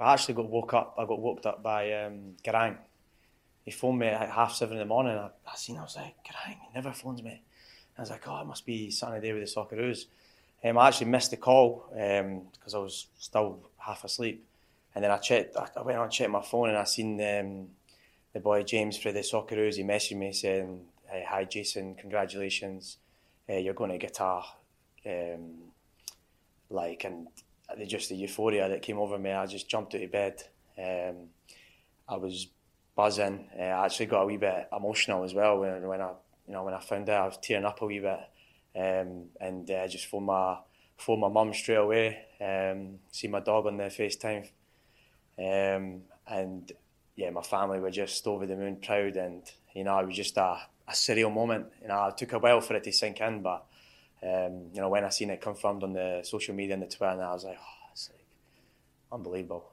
I actually got woke up. I got woke up by um, Garang. He phoned me at half seven in the morning. I, I seen. I was like, Garang, he never phones me. I was like, oh, it must be something day with the Socceroos. Um, I actually missed the call because um, I was still half asleep. And then I checked. I went on and checked my phone and I seen um, the boy James for the Socceroos. He messaged me saying, hey, "Hi Jason, congratulations, uh, you're going to get a um, like and just the euphoria that came over me. I just jumped out of bed. Um, I was buzzing. Uh, I actually got a wee bit emotional as well when, when I you know when I found out I was tearing up a wee bit, um, and uh, just phoned my phoned my mum straight away. Um, see my dog on the FaceTime, um, and yeah, my family were just over the moon proud, and you know it was just a, a surreal moment. You know, it took a while for it to sink in, but um, you know when I seen it confirmed on the social media and the Twitter, and I was like, oh, it's like unbelievable.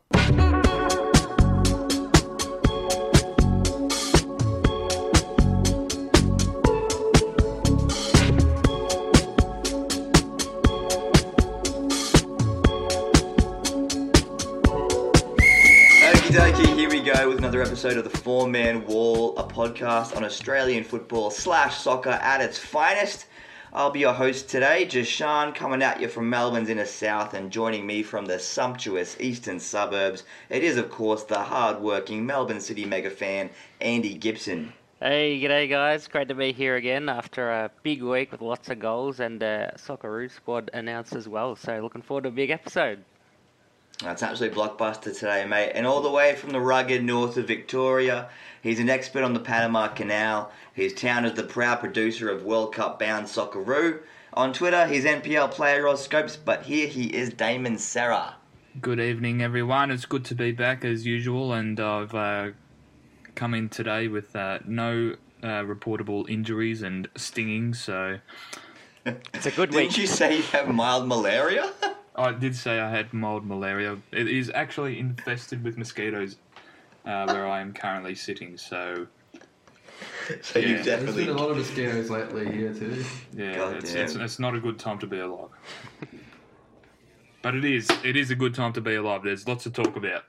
Okie here we go with another episode of the Four Man Wall, a podcast on Australian football slash soccer at its finest. I'll be your host today, Jashan, coming at you from Melbourne's inner south and joining me from the sumptuous eastern suburbs. It is, of course, the hard-working Melbourne City mega fan, Andy Gibson. Hey, g'day guys. Great to be here again after a big week with lots of goals and uh, Socceroo squad announced as well. So looking forward to a big episode. That's absolute blockbuster today, mate. And all the way from the rugged north of Victoria, he's an expert on the Panama Canal. His town is the proud producer of World Cup bound Socceroo. On Twitter, he's NPL player Ross Scopes, but here he is Damon Serra. Good evening, everyone. It's good to be back as usual, and I've uh, come in today with uh, no uh, reportable injuries and stinging, so. It's a good week. Didn't you say you have mild malaria? I did say I had mild malaria. It is actually infested with mosquitoes uh, where I am currently sitting. So, so you Yeah. definitely. There's been a lot of mosquitoes lately here too. yeah, God it's, damn. it's, it's not a good time to be alive. but it is. It is a good time to be alive. There's lots to talk about.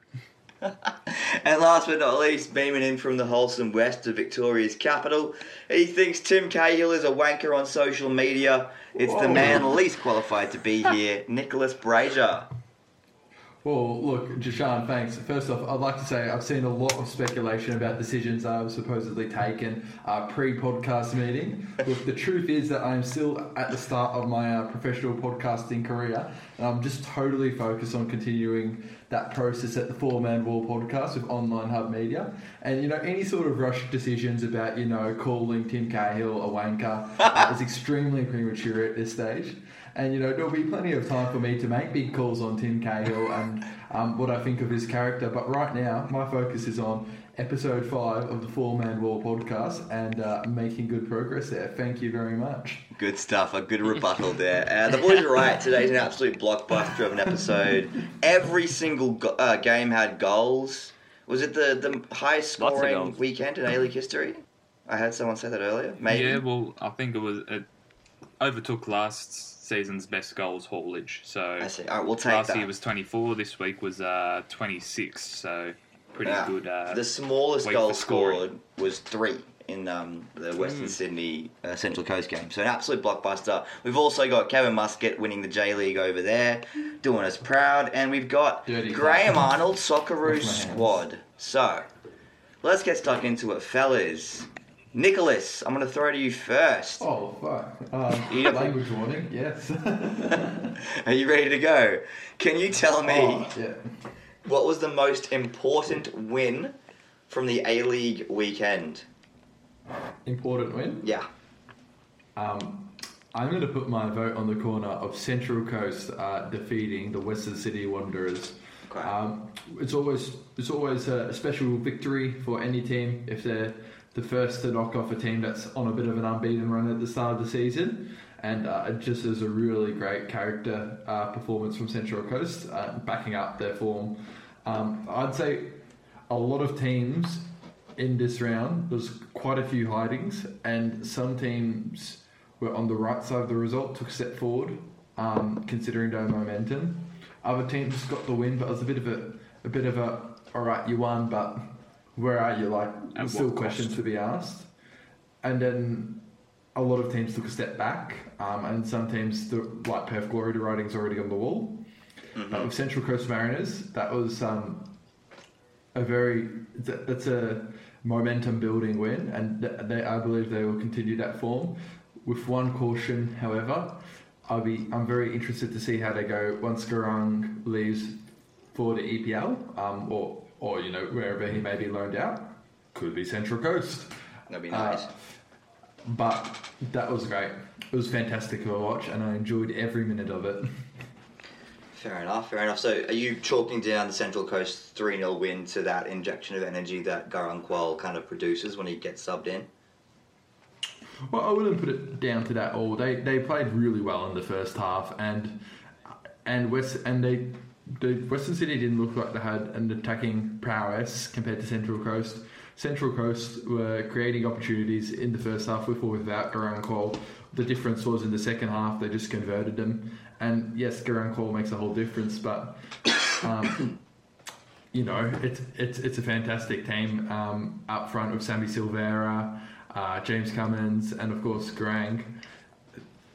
And last but not least, beaming in from the wholesome west of Victoria's capital, he thinks Tim Cahill is a wanker on social media. It's the man least qualified to be here, Nicholas Brazier. Well, look, Jashan, thanks. First off, I'd like to say I've seen a lot of speculation about decisions I've supposedly taken uh, pre-podcast meeting. Look, the truth is that I'm still at the start of my uh, professional podcasting career, and I'm just totally focused on continuing that process at the Four Man Wall podcast with Online Hub Media. And you know, any sort of rush decisions about you know calling Tim Cahill a wanker uh, is extremely premature at this stage. And you know, there'll be plenty of time for me to make big calls on Tim Cahill and um, what I think of his character. But right now, my focus is on episode five of the Four Man Wall podcast and uh, making good progress there. Thank you very much. Good stuff, a good rebuttal there. Uh, the boys are right. Today's an absolute blockbuster of an episode. Every single go- uh, game had goals. Was it the, the highest scoring weekend in A League history? I heard someone say that earlier. Maybe. Yeah, well, I think it was it overtook last season's best goals haulage. So I see. All right, we'll take last that. year was 24. This week was uh, 26. So pretty Yeah. good. Uh, the smallest goal for scored was three in um, the Western Mm. Sydney uh, Central Coast game. So an absolute blockbuster. We've also got Kevin Muscat winning the J League over there, doing us proud, and we've got Dirty Graham fuck. Arnold Socceroos Wash my hands. squad. So let's get stuck into it, fellas. Nicholas, I'm going to throw to you first. Oh, fuck. Um, language warning, yes. Are you ready to go? Can you tell me Oh, yeah. what was the most important win from the A League weekend? Important win. Yeah. Um, I'm going to put my vote on the corner of Central Coast uh, defeating the Western City Wanderers. Okay. Um, it's always it's always a special victory for any team if they're the first to knock off a team that's on a bit of an unbeaten run at the start of the season. And uh, it just as a really great character uh, performance from Central Coast, uh, backing up their form. Um, I'd say a lot of teams in this round, there's quite a few hidings, and some teams were on the right side of the result, took a step forward, um, considering their momentum. Other teams got the win, but it was a bit of a, a bit of a all right, you won, but where are you? Like, At still questions cost? to be asked. And then a lot of teams took a step back, um, and some teams, the, like Perth Glory, the writing's already on the wall. But with Central Coast Mariners, that was um, a very th- that's a momentum building win, and they, I believe they will continue that form. With one caution, however, I'll be I'm very interested to see how they go once Garang leaves for the EPL, um, or or you know wherever he may be loaned out. Could be Central Coast. That'd be Uh, nice. But that was great. It was fantastic to watch, and I enjoyed every minute of it. Fair enough, fair enough. So, are you chalking down the Central Coast 3 0 win to that injection of energy that Garang Kuol kind of produces when he gets subbed in? Well, I wouldn't put it down to that all. They they played really well in the first half, and and West and they the Western City didn't look like they had an attacking prowess compared to Central Coast. Central Coast were creating opportunities in the first half with or without Garang Kuol. The difference was in the second half they just converted them. And yes, Garang Kuol makes a whole difference, but um, you know it's it's it's a fantastic team um, up front with Sammy Silvera, uh, James Cummings, and of course Garang.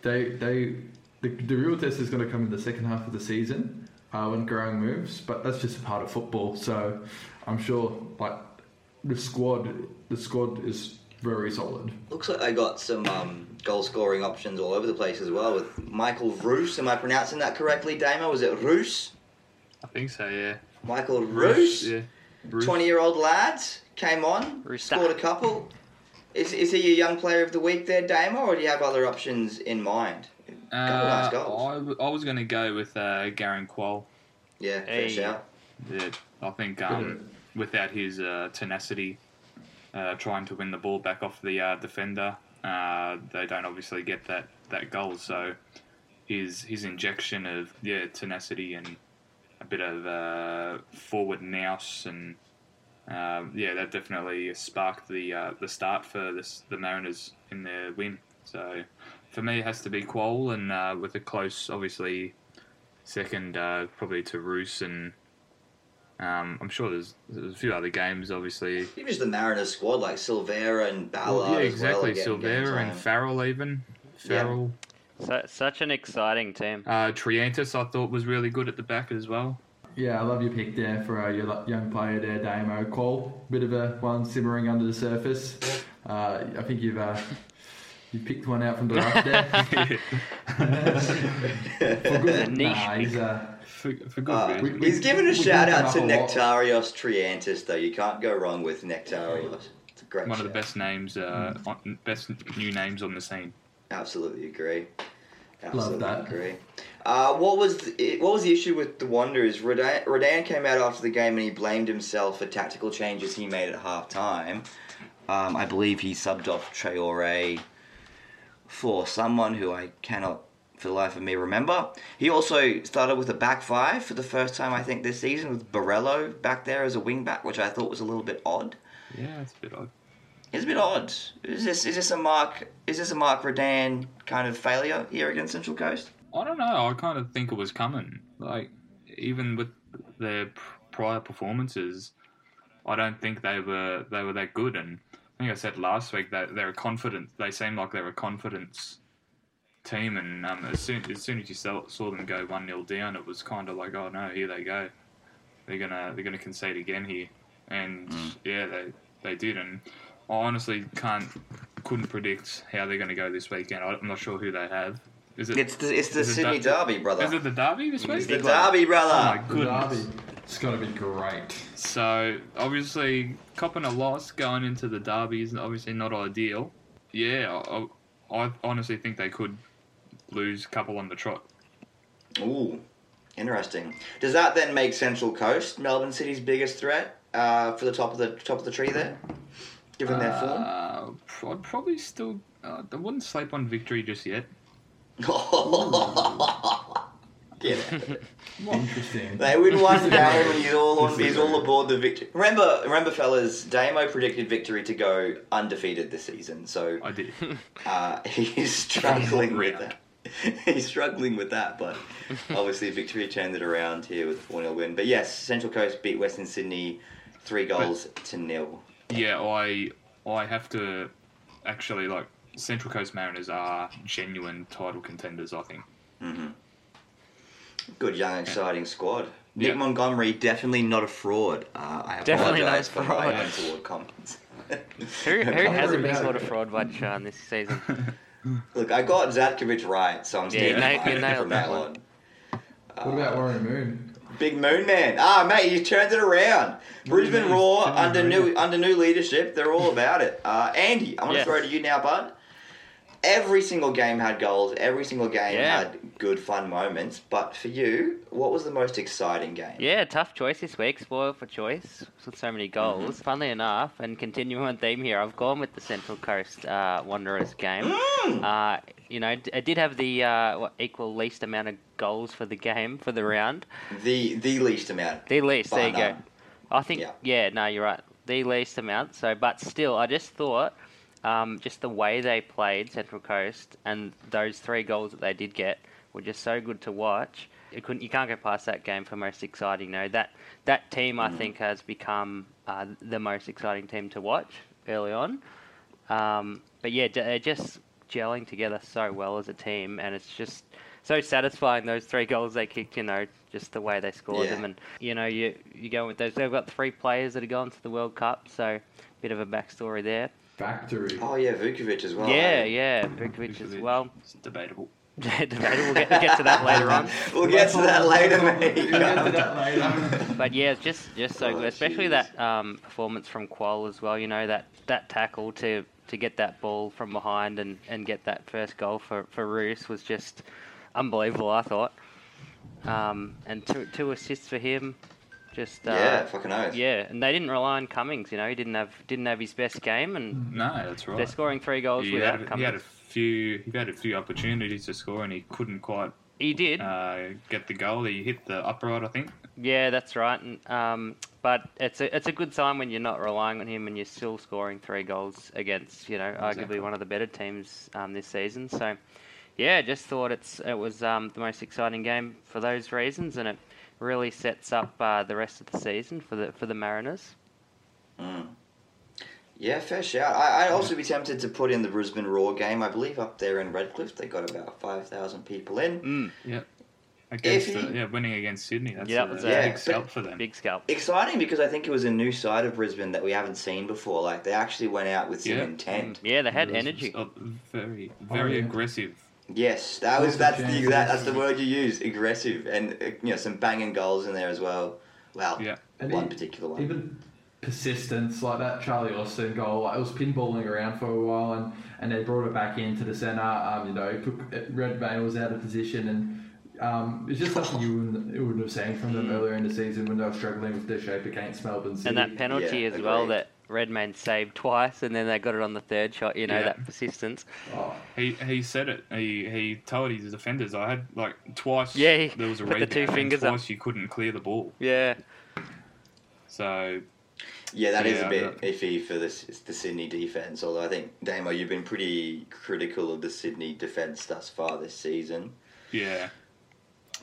They they the, the real test is going to come in the second half of the season uh, when Garang moves, but that's just a part of football. So I'm sure like the squad the squad is very solid. Looks like they got some um, goal scoring options all over the place as well with Michael Ruhs. Am I pronouncing that correctly, Damo? Was it Ruhs? I think so. Yeah. Michael Ruhs? Yeah. 20 year old lad came on, Rooster. scored a couple. Is, is he your young player of the week there, Damo, or do you have other options in mind? Couple of nice Uh, goals. I, w- I was going to go with uh, Garang Kuol. Yeah, fair Hey. shout. Yeah, I think um, without his uh, tenacity, uh, trying to win the ball back off the uh, defender, uh, they don't obviously get that, that goal. So his his injection of yeah tenacity and a bit of uh, forward nous and uh, yeah that definitely sparked the uh, the start for this, the Mariners in their win. So for me, it has to be Kuol and uh, with a close, obviously second uh, probably to Ruhs and um, I'm sure there's, there's a few other games obviously. Even just the Mariners squad, like Silvera and Ballard. yeah, as well, exactly. are Silvera and. Farrell even. Yeah. Farrell. So, such an exciting team. Uh, Triantis I thought was really good at the back as well. Yeah, I love your pick there for uh, your young player there, Damo Cole. Bit of a one simmering under the surface. Uh, I think you've uh, you picked one out from the rough there. for good, niche nah, he's, uh, For, for good Uh, reason. we- he's given a we shout out to up a lot. Nectarios Triantis, though. You can't go wrong with Nectarios. It's a great One of the best names, uh, on, best new names on the scene. Absolutely agree. Absolutely that. agree. Uh, what was the, what was the issue with the Wanderers? Rudan, Rudan came out after the game and he blamed himself for tactical changes he made at half time. Um, I believe he subbed off Traore for someone who I cannot for the life of me remember. He also started with a back five for the first time I think this season with Borrello back there as a wing back, which I thought was a little bit odd. Yeah, it's a bit odd. It's a bit odd. Is this is this a Mark is this a Mark Rudan kind of failure here against Central Coast? I don't know. I kind of think it was coming. Like even with their prior performances, I don't think they were they were that good. And think I said last week that they're a confident. They seem like they're a confidence team. And um, as soon as soon as you saw, saw them go one 0 down, it was kind of like, oh no, here they go. They're gonna they're gonna concede again here. And yeah, they they did. And I honestly can't couldn't predict how they're gonna go this weekend. I'm not sure who they have. Is it? It's the it's the Is it Sydney that- Derby, brother. Is it the derby this week? It's the Derby, brother. Oh brother. my the goodness! Derby. It's going to be great. So obviously, copping a loss going into the derby is obviously not ideal. Yeah, I, I honestly think they could lose a couple on the trot. Ooh, interesting. Does that then make Central Coast Melbourne City's biggest threat uh, for the top of the top of the tree there, given their form? Uh, pr- I'd probably still. Uh, I wouldn't sleep on victory just yet. Get it. Interesting. They win one game and he's all on, he's all aboard the victory. Remember, remember, fellas, Damo predicted victory to go undefeated this season, so I did. uh, he's struggling with that. he's struggling with that, but obviously Victoria turned it around here with a 4 0 win. But yes, Central Coast beat Western Sydney three goals to nil. Yeah, I I have to actually like Central Coast Mariners are genuine title contenders. I think. Good young, exciting squad. Nick Yeah. Montgomery, definitely not a fraud. Uh, I Definitely not a apologise for my fraud. untoward comments. Who, who hasn't been about called a fraud by Sean this season? Look, I got Zadkovich right, so I'm Yeah, standing you nailed- by you nailed from that now one. on. What about Warren Moon? Big Moon Man. Ah, mate, he's turned it around. Brisbane he's Roar under new under new leadership, they're all about it. Uh, Andy, I'm gonna Yes. throw to you now, bud. Every single game had goals. Every single game Yeah. had good, fun moments. But for you, what was the most exciting game? Yeah, tough choice this week. Spoiled for choice with so many goals. Mm-hmm. Funnily enough, and continuing on theme here, I've gone with the Central Coast uh, Wanderers game. Mm. Uh, you know, it did have the uh, what, equal least amount of goals for the game for the round. The the least amount. The least. There you go. I think. Yeah. Yeah. No, you're right. The least amount. So, but still, I just thought. Um, just the way they played Central Coast and those three goals that they did get were just so good to watch. You couldn't, you can't go past that game for most exciting. No, that that team I think has become uh, the most exciting team to watch early on. Um, but yeah, d- they're just gelling together so well as a team, and it's just so satisfying. Those three goals they kicked, you know, just the way they scored Yeah. them, and you know, you you go with those. They've got three players that are going to the World Cup, so bit of a backstory there. Factory. Oh yeah, Vukovic as well. yeah, eh? yeah, Vukovic as well. It's debatable. Debatable. We'll get, get to that later on. We'll get to that later, mate. We'll get to that later. But yeah, it's just just so Oh, good, especially jeez. that um, performance from Kuol as well. You know that that tackle to to get that ball from behind and, and get that first goal for for Ruhs was just unbelievable. I thought, um, and two two assists for him. Just uh, yeah, fucking oath. yeah, and they didn't rely on Cummings. You know, he didn't have didn't have his best game, and No, that's right. they're scoring three goals he, without had, he had a few. He had a few opportunities to score, and he couldn't quite he did. uh, get the goal. He hit the upright, I think. Yeah, that's right. And, um, but it's a it's a good sign when you're not relying on him and you're still scoring three goals against you know Exactly. arguably one of the better teams um, this season. So yeah, just thought it's it was um, the most exciting game for those reasons, and it really sets up uh, the rest of the season for the for the Mariners. Mm. Yeah, fair shout. I, I'd also be tempted to put in the Brisbane Roar game. I believe up there in Redcliffe, they got about 5,000 people in. Mm, Yeah. Against he- the, yeah, winning against Sydney. That's Yeah, a that was big a- Yeah, scalp for them. big scalp. Exciting because I think it was a new side of Brisbane that we haven't seen before. Like, they actually went out with some Yeah. intent. Yeah, they had energy. Very, very yeah. aggressive. Yes, that was that's the exact that's the word you used, aggressive, and uh, you know some banging goals in there as well. Well, Yeah. And one particular one. Even persistence, like that Charlie Austin goal, like it was pinballing around for a while, and, and they brought it back into the centre. Um, you know, took Redmayne was out of position, and um, it's just something you wouldn't, you wouldn't have seen from them earlier in the season when they were struggling with their shape against Melbourne City. And that penalty Yeah, as well that Redmayne saved twice, and then they got it on the third shot. You know Yeah. that persistence. Oh, He he said it. He he told his defenders. I had like twice. Yeah, he there was a put the two and fingers up. twice you couldn't clear the ball. Yeah. So Yeah, that is Yeah, a bit yeah. iffy for the the Sydney defense. Although I think Damo, you've been pretty critical of the Sydney defense thus far this season. yeah,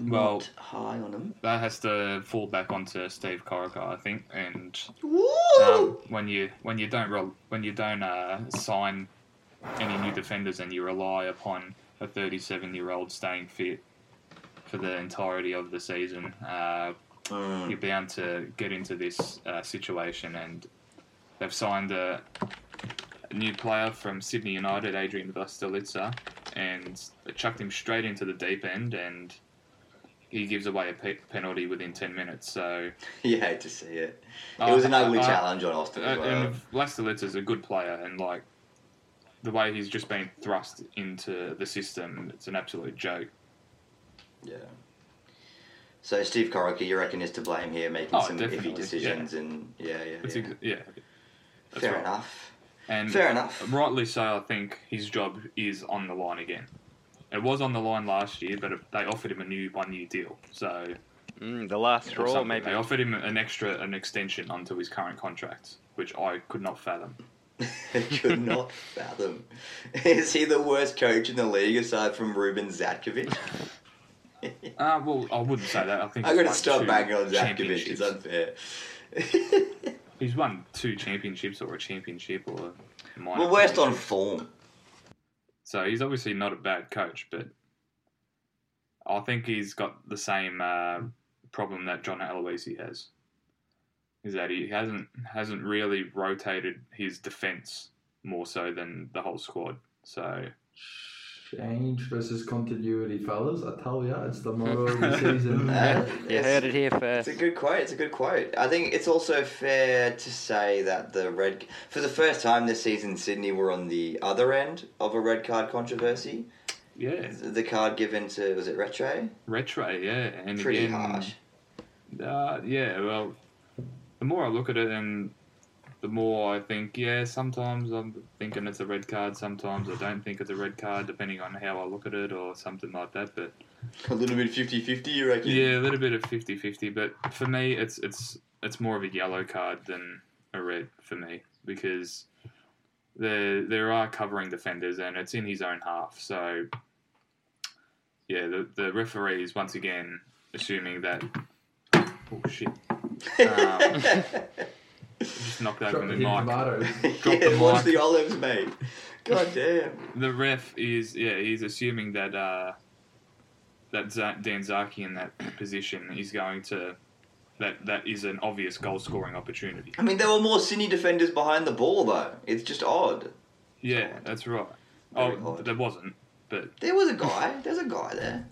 Well- Not high on them. that has to fall back onto Steve Corica, I think. And um, when you when you don't rel- when you don't uh, sign any new defenders and you rely upon a 37 year old staying fit for the entirety of the season, uh, Mm, you're bound to get into this uh, situation. And they've signed a, a new player from Sydney United, Adrian Vlastelica, and they chucked him straight into the deep end, and he gives away a pe- penalty within 10 minutes. So you hate to see it. It Uh, was an ugly uh, challenge on Austin as uh, well. and Vlastelica's a good player, and like the way he's just been thrust into the system, it's an absolute joke. Yeah. So Steve Corica, you reckon, is to blame here, making Oh, some definitely, iffy decisions, and yeah, yeah, yeah. ex- yeah. That's Fair right. enough. And Fair enough. rightly so, I think his job is on the line again. It was on the line last year, but it, they offered him a new one-year deal. So Mm, the last or straw, maybe. they offered him an extra an extension onto his current contract, which I could not fathom. I could not fathom. Is he the worst coach in the league aside from Ruben Zadkovich? Uh, well, I wouldn't say that. I think I'm he's gonna won stop two banging on Zadkovich. It's unfair. He's won two championships or a championship or a minor well, worst on form. So he's obviously not a bad coach, but I think he's got the same uh, problem that John Aloisi has. Is that he hasn't hasn't really rotated his defense more so than the whole squad. So Change versus continuity, fellas. I tell ya, it's the motto of the season. Uh, You it's- heard it here first. It's a good quote. It's a good quote. I think it's also fair to say that the red, for the first time this season, Sydney were on the other end of a red card controversy. yeah, The card given to was it Retre? Retre, yeah, and Pretty again, harsh. Uh, yeah, well, the more I look at it, and the more I think, yeah, sometimes I'm thinking it's a red card, sometimes I don't think it's a red card, depending on how I look at it or something like that. But A little bit 50-50, you reckon? yeah, a little bit of 50-50, But for me, it's it's it's more of a yellow card than a red for me because there there are covering defenders, and it's in his own half. So yeah, the the referee is once again assuming that. Oh shit! Um, Just knocked over Drop the the mic. tomatoes. Drop the yeah, watch the olives, mate. God damn. The ref is yeah, he's assuming that uh, that Z- Danzaki in that position is going to that that is an obvious goal scoring opportunity. I mean, there were more Sydney defenders behind the ball, though. It's just odd. Yeah, that's right. Very oh, odd. there wasn't, but There was a guy. There's a guy there.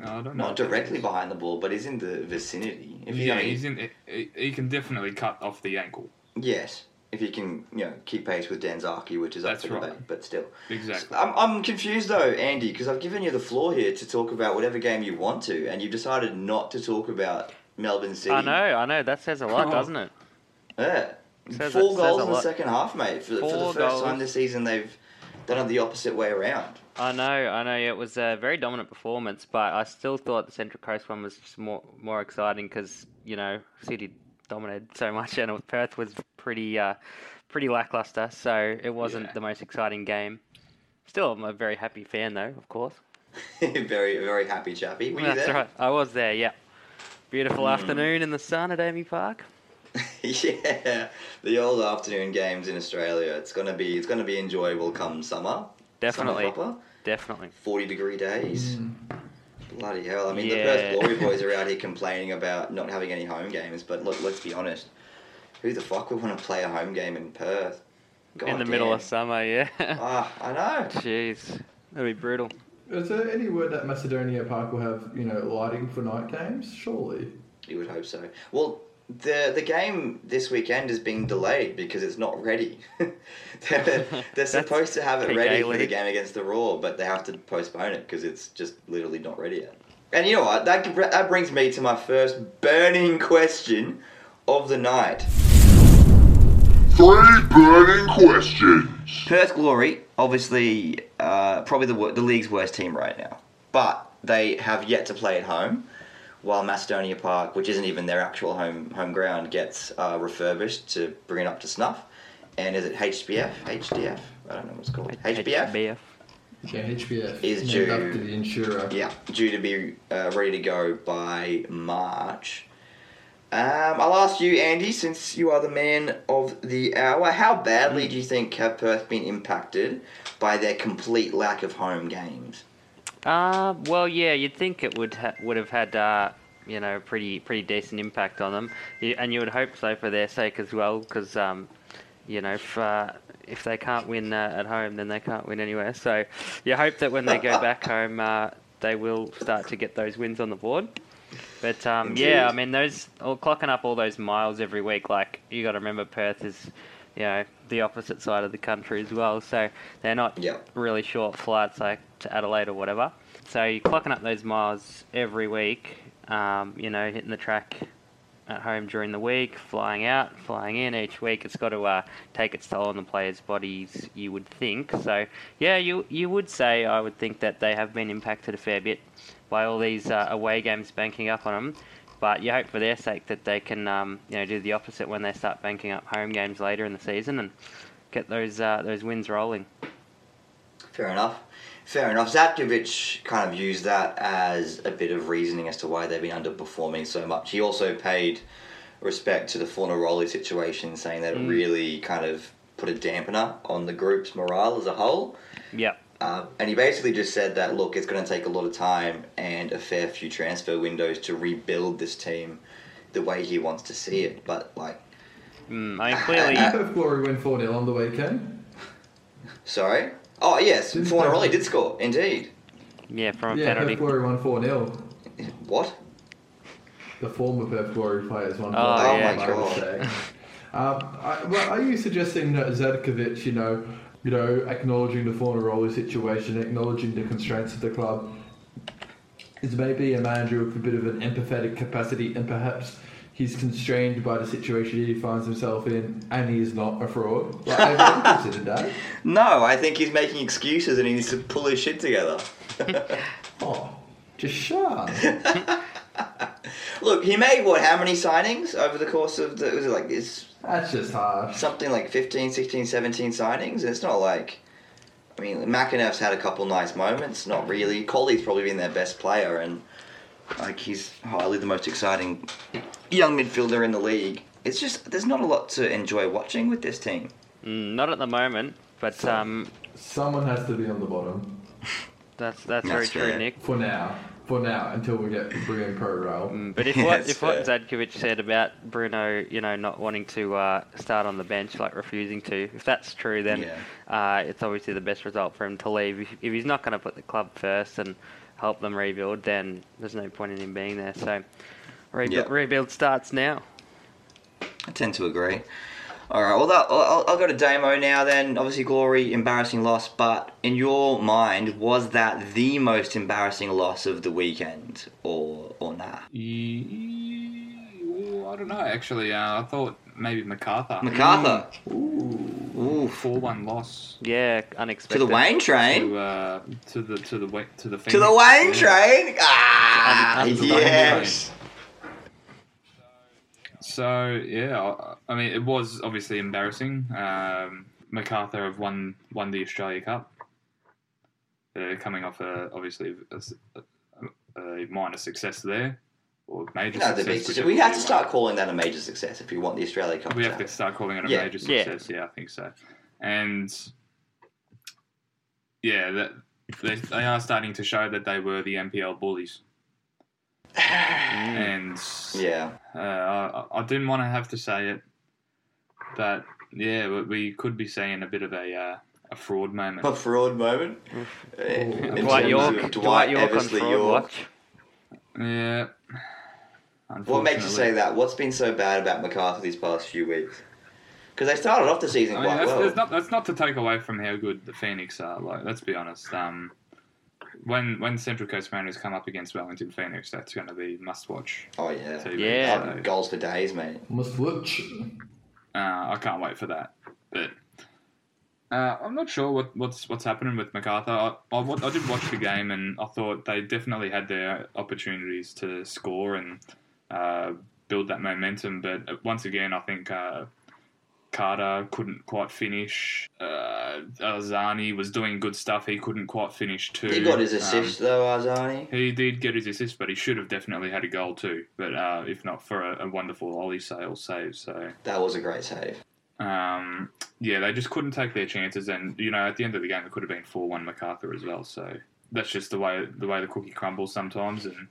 I don't know. Not directly behind the ball, but he's in the vicinity. If you, Yeah, I mean, he's in. He, he can definitely cut off the ankle. Yes, if he can, you know, keep pace with Danzaki, which is up That's for right. debate, but still. Exactly. I'm, I'm confused though, Andy, because I've given you the floor here to talk about whatever game you want to, and you've decided not to talk about Melbourne City. I know, I know. That says a lot, Oh. doesn't it? Yeah. Says Four it- goals in the second half, mate. For, for the first goals. time this season, they've done it the opposite way around. I know, I know. It was a very dominant performance, but I still thought the Central Coast one was just more more exciting because you know City dominated so much, and Perth was pretty uh, pretty lackluster. So it wasn't Yeah. the most exciting game. Still, I'm a very happy fan though, of course. very, very happy chappy. Were you That's there? right. I was there. Yeah. Beautiful Mm. afternoon in the sun at AAMI Park. yeah, the old afternoon games in Australia. It's gonna be, it's gonna be enjoyable come summer. Definitely, definitely. 40 degree days. Mm. Bloody hell. I mean, Yeah. the Perth Glory boys are out here complaining about not having any home games, but look, let's be honest. Who the fuck would want to play a home game in Perth? God in the middle of summer, yeah. Ah, I know. Jeez, that'd be brutal. Is there any word that Macedonia Park will have, you know, lighting for night games? Surely. You would hope so. Well, the the game this weekend is being delayed because it's not ready. they're they're supposed to have it PK ready for the game against the Roar, but they have to postpone it because it's just literally not ready yet. And you know what? That that brings me to my first burning question of the night. Three burning questions. Perth Glory, obviously, uh, probably the the league's worst team right now, but they have yet to play at home. While Macedonia Park, which isn't even their actual home home ground, gets uh, refurbished to bring it up to snuff. And is it HBF? HDF? I don't know what it's called. HBF? HBF. Yeah, HBF. Is named due- after the insurer. Yeah, due to be uh, ready to go by March. Um, I'll ask you, Andy, since you are the man of the hour, how badly do you think have Perth been impacted by their complete lack of home games? Uh, well, yeah, you'd think it would ha- would have had uh, you know pretty pretty decent impact on them, you, and you would hope so for their sake as well, because um, you know if uh, if they can't win uh, at home, then they can't win anywhere. So you hope that when they go back home, uh, they will start to get those wins on the board. But um, yeah, I mean those all clocking up all those miles every week. Like you got to remember, Perth is you know the opposite side of the country as well, so they're not Yeah. really short flights like to Adelaide or whatever. So you're clocking up those miles every week. Um, you know, hitting the track at home during the week, flying out, flying in each week. It's got to uh, take its toll on the players' bodies, you would think. So yeah, you you would say I would think that they have been impacted a fair bit by all these uh, away games banking up on them. But you hope for their sake that they can um, you know do the opposite when they start banking up home games later in the season and get those uh, those wins rolling. Fair enough. Fair enough. Zadkovich kind of used that as a bit of reasoning as to why they've been underperforming so much. He also paid respect to the Fornaroli situation, saying that it really kind of put a dampener on the group's morale as a whole. Yep. Uh, and he basically just said that look, it's going to take a lot of time and a fair few transfer windows to rebuild this team the way he wants to see it. But like, Mm, I mean, clearly, Did Perth Glory win 4 0 on the weekend? sorry. Oh yes, Didn't Fornaroli did score indeed. yeah, from a Yeah, penalty. Perth Glory won 4 0. What? The former Perth Glory players won 4 Oh, 0. yeah. Oh my God. Um, I, well, are you suggesting that Zadkovich, you know, you know, acknowledging the Fornaroli situation, acknowledging the constraints of the club, is maybe a manager with a bit of an empathetic capacity, and perhaps he's constrained by the situation he finds himself in, and he is not a fraud? Like, have considered that? No, I think he's making excuses and he needs to pull his shit together. Oh, just Sean. Look, he made what? How many signings over the course of the? Was it like this? That's just harsh. Something like 15, 16, 17 signings. It's not like. I mean, McIneff's had a couple nice moments. Not really. Colley's probably been their best player, and like he's highly the most exciting young midfielder in the league. It's just there's not a lot to enjoy watching with this team. Mm, not at the moment, but um, Someone has to be on the bottom that's that's, That's very true. Nick. for now. For now, until we get Brian Pro Rail. Mm, But if Yeah, what it's if what. Zadkovich said about Bruno, you know, not wanting to uh, start on the bench, like refusing to, if that's true, then uh, it's obviously the best result for him to leave. If, if he's not going to put the club first and help them rebuild, then there's no point in him being there. So rebuild, Yep. rebuild starts now. I tend to agree. All right, well, that, I'll, I'll go to Damo now. Then, obviously, glory, embarrassing loss. But in your mind, was that the most embarrassing loss of the weekend, or or nah? Ye- well, I don't know. Actually, uh, I thought maybe Macarthur. Macarthur, Ooh. ooh, Four-one loss Yeah, unexpected. to the Wayne train, to uh, to the to the to the to the Wayne Yeah. train. Ah, And- and the yes. So yeah, I, I mean it was obviously embarrassing. Um, Macarthur have won won the Australia Cup. They're coming off a obviously a minor success there, or major No, success. big, whichever we have to start want. calling that a major success if you want the Australia Cup. We to have to start calling it a Yeah. major Yeah. success. Yeah. I think so. And yeah, that they, they are starting to show that they were the NPL bullies. And Yeah, uh, I, I didn't want to have to say it, but yeah, we- we could be seeing a bit of a uh, a fraud moment. a fraud moment. In Dwight Yorke, of Dwight Yorke on fraud Yorke. watch. Yeah. What makes you say that? What's been so bad about MacArthur these past few weeks? Because they started off the season I mean, quite that's, well. that's not that's not to take away from how good the Phoenix are. Like, let's be honest. Um, when when Central Coast Mariners come up against Wellington Phoenix, that's going to be must watch. Oh yeah, TV. Yeah. Goals for days, mate. Must watch. Uh, I can't wait for that. But uh, I'm not sure what, what's what's happening with Macarthur. I, I, I did watch the game and I thought they definitely had their opportunities to score and uh, build that momentum. But uh, once again, I think uh, Carter couldn't quite finish. Uh, Arzani was doing good stuff. He couldn't quite finish too. He got his Um, assist though, Arzani. he did get his assist, but he should have definitely had a goal too. But uh, if not for a, a wonderful Ollie Sail save, so That was a great save. um, yeah, they just couldn't take their chances, and you know, at the end of the game, it could have been four one Macarthur as well. So that's just the way the way the cookie crumbles sometimes, and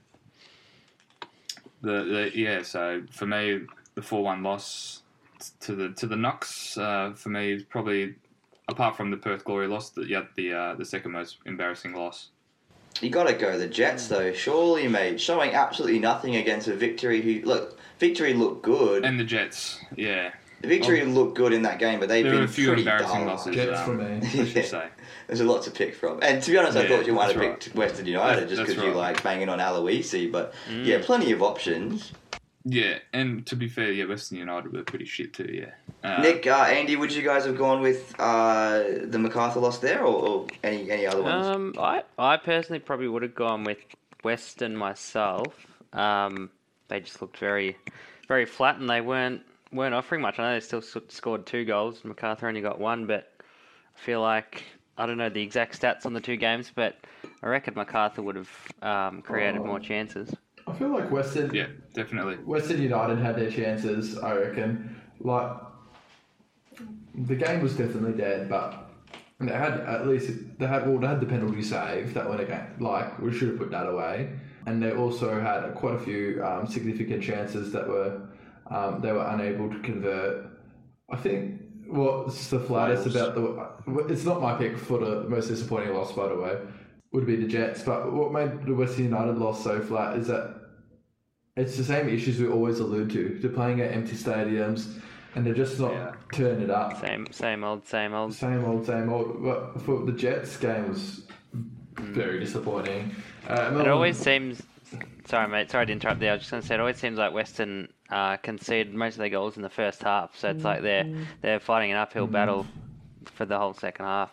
the, the yeah. So for me, the four one loss to the to the Knox uh, for me is probably apart from the Perth Glory loss, the yeah, the uh, the second most embarrassing loss. You got to go the Jets though, surely, mate. Showing absolutely nothing against a victory. Who look, victory looked good. And the Jets, yeah, the victory looked good in that game, but they've there been a few pretty embarrassing dull. losses. Jets um, for me. I should say. There's a lot to pick from. And to be honest, I thought you might have that's picked Western United That's- just that's because you like banging on Aloisi, but yeah, plenty of options. Yeah, and to be fair, yeah, Western United were pretty shit too. Yeah, uh, Nick, uh, Andy, would you guys have gone with uh, the MacArthur loss there, or, or any any other ones? Um, I I personally probably would have gone with Western myself. Um, they just looked very, very flat, and they weren't weren't offering much. I know they still scored two goals. MacArthur only got one, but I feel like I don't know the exact stats on the two games, but I reckon MacArthur would have um, created more chances. I feel like Western Yeah, definitely. Western United had their chances. I reckon. Like the game was definitely dead, but they had at least they had well they had the penalty save that went again. Like we should have put that away, and they also had quite a few um, significant chances that were um, they were unable to convert. I think what's the flattest about the it's not my pick for the most disappointing loss by the way would be the Jets, but what made the Western United loss so flat is that it's the same issues we always allude to. They're playing at empty stadiums and they're just not Yeah. turning it up. Same, same old, same old. Same old, same old. But for the Jets game was very disappointing. Uh, It always seems. Sorry, mate. Sorry to interrupt there. I was just going to say it always seems like Western uh, concede most of their goals in the first half, so it's like they're they're fighting an uphill battle for the whole second half.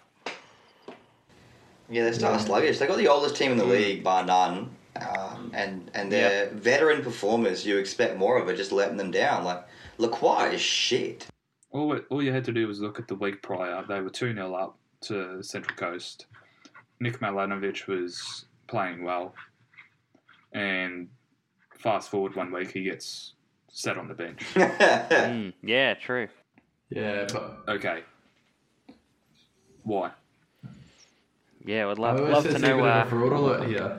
Yeah, they're starting sluggish. They got the oldest team in the league, by none, um, and and they're veteran performers. You expect more of it, just letting them down. Like Lacroix is shit. All, we- all you had to do was look at the week prior. They were 2 0 up to Central Coast. Nick Milanovic was playing well. And fast forward one week, he gets set on the bench. Mm, yeah, true. Yeah, but Okay. Why? Yeah, would I love always love to know of uh, fraud alert here.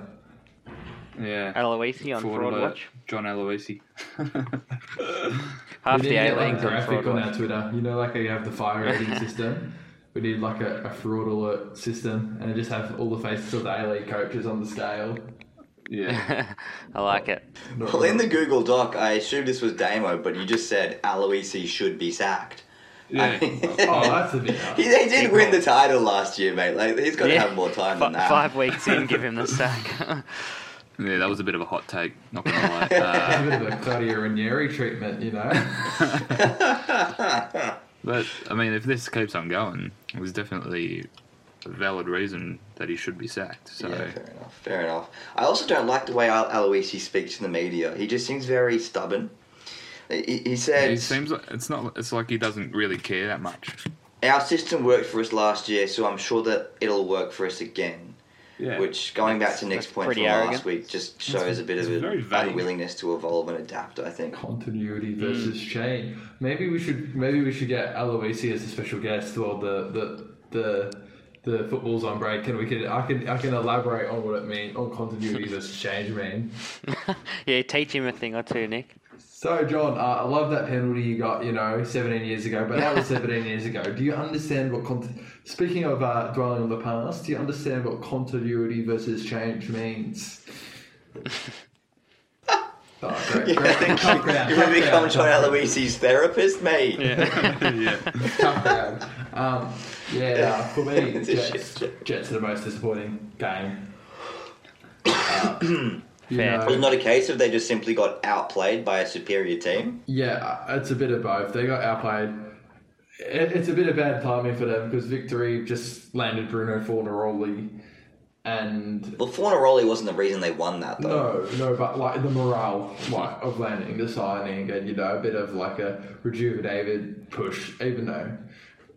Yeah. Aloisi on Fraud Fraud. Watch. John Aloisi. Half we the need to A get like League's a on graphic Fraud on Watch. our Twitter. You know, like how you have the fire rating system. We need like a, a fraud alert system, and just have all the faces of the A League coaches on the scale. yeah. I like it. Not- Well, in the Google Doc, I assumed this was Damo, but you just said Aloisi should be sacked. Yeah. oh, that's a bit. He, they did win the title last year, mate. Like he's got to Yeah. have more time Fi than that. Five weeks in, give him the sack. Yeah, that was a bit of a hot take, not gonna lie. Uh, a bit of a Claudio Ranieri treatment, you know. but I mean, if this keeps on going, there's definitely a valid reason that he should be sacked. So Yeah, fair enough. Fair enough. I also don't like the way Al- Aloisi speaks to the media. He just seems very stubborn. He, he said, it seems like it's not. It's like he doesn't really care that much. "Our system worked for us last year, so I'm sure that it'll work for us again." Yeah. Which, going back to Nick's point from pretty last week, just shows a bit of it's an unwillingness to evolve and adapt. I think. Continuity mm. versus change. Maybe we should maybe we should get Aloisi as a special guest while the the the the football's on break, and we can I can I can elaborate on what it means on continuity versus change mean. yeah, teach him a thing or two, Nick. So John, uh, I love that penalty you got, you know, 17 years ago, but that was 17 years ago. Do you understand what cont- speaking of uh, dwelling on the past, do you understand what continuity versus change means? Oh, great, great. You're Tough crowd, going tough to become crowd, John tough crowd. Aloisi's therapist, mate. yeah. Tough crowd. Um, yeah, uh, for me, Jets, Jets are the most disappointing game. Uh, you Fair. know, Was not a case of they just simply got outplayed by a superior team? Yeah, uh, it's a bit of both. They got outplayed. It, it's a bit of bad timing for them because Victory just landed Bruno Fornaroli, and Well, Fornaroli wasn't the reason they won that, though. no, no, but like the morale like, of landing the signing and you know a bit of like a rejuvenated push, even though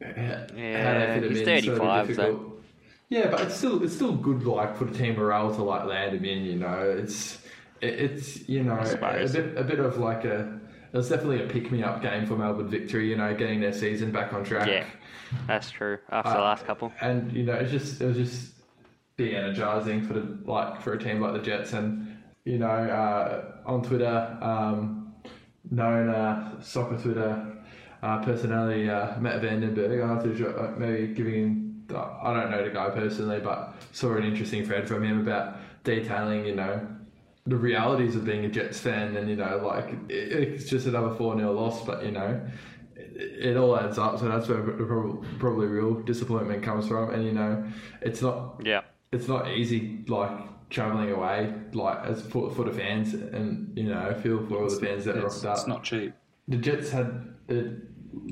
how Yeah, fit he's in, so 35, difficult. Yeah, but it's still it's still good like for the team morale to like land him in. You know, it's it, it's you know a bit a bit of like a it was definitely a pick me up game for Melbourne Victory. You know, getting their season back on track. Yeah, that's true. After the Uh, last couple. And you know, it's just it was just be energizing for the like for a team like the Jets and you know uh, on Twitter, um, known uh, soccer Twitter uh, personality uh, Matt Vandenberg. I have to uh, maybe giving him. I don't know the guy personally, but saw an interesting thread from him about detailing, you know, the realities of being a Jets fan, and you know, like it's just another four 0 loss, but you know, it, it all adds up. So that's where the probably real disappointment comes from, and you know, it's not Yeah. it's not easy like traveling away like as for, for the fans, and you know, feel for all the fans that It's, rocked up. it's not cheap. the Jets had it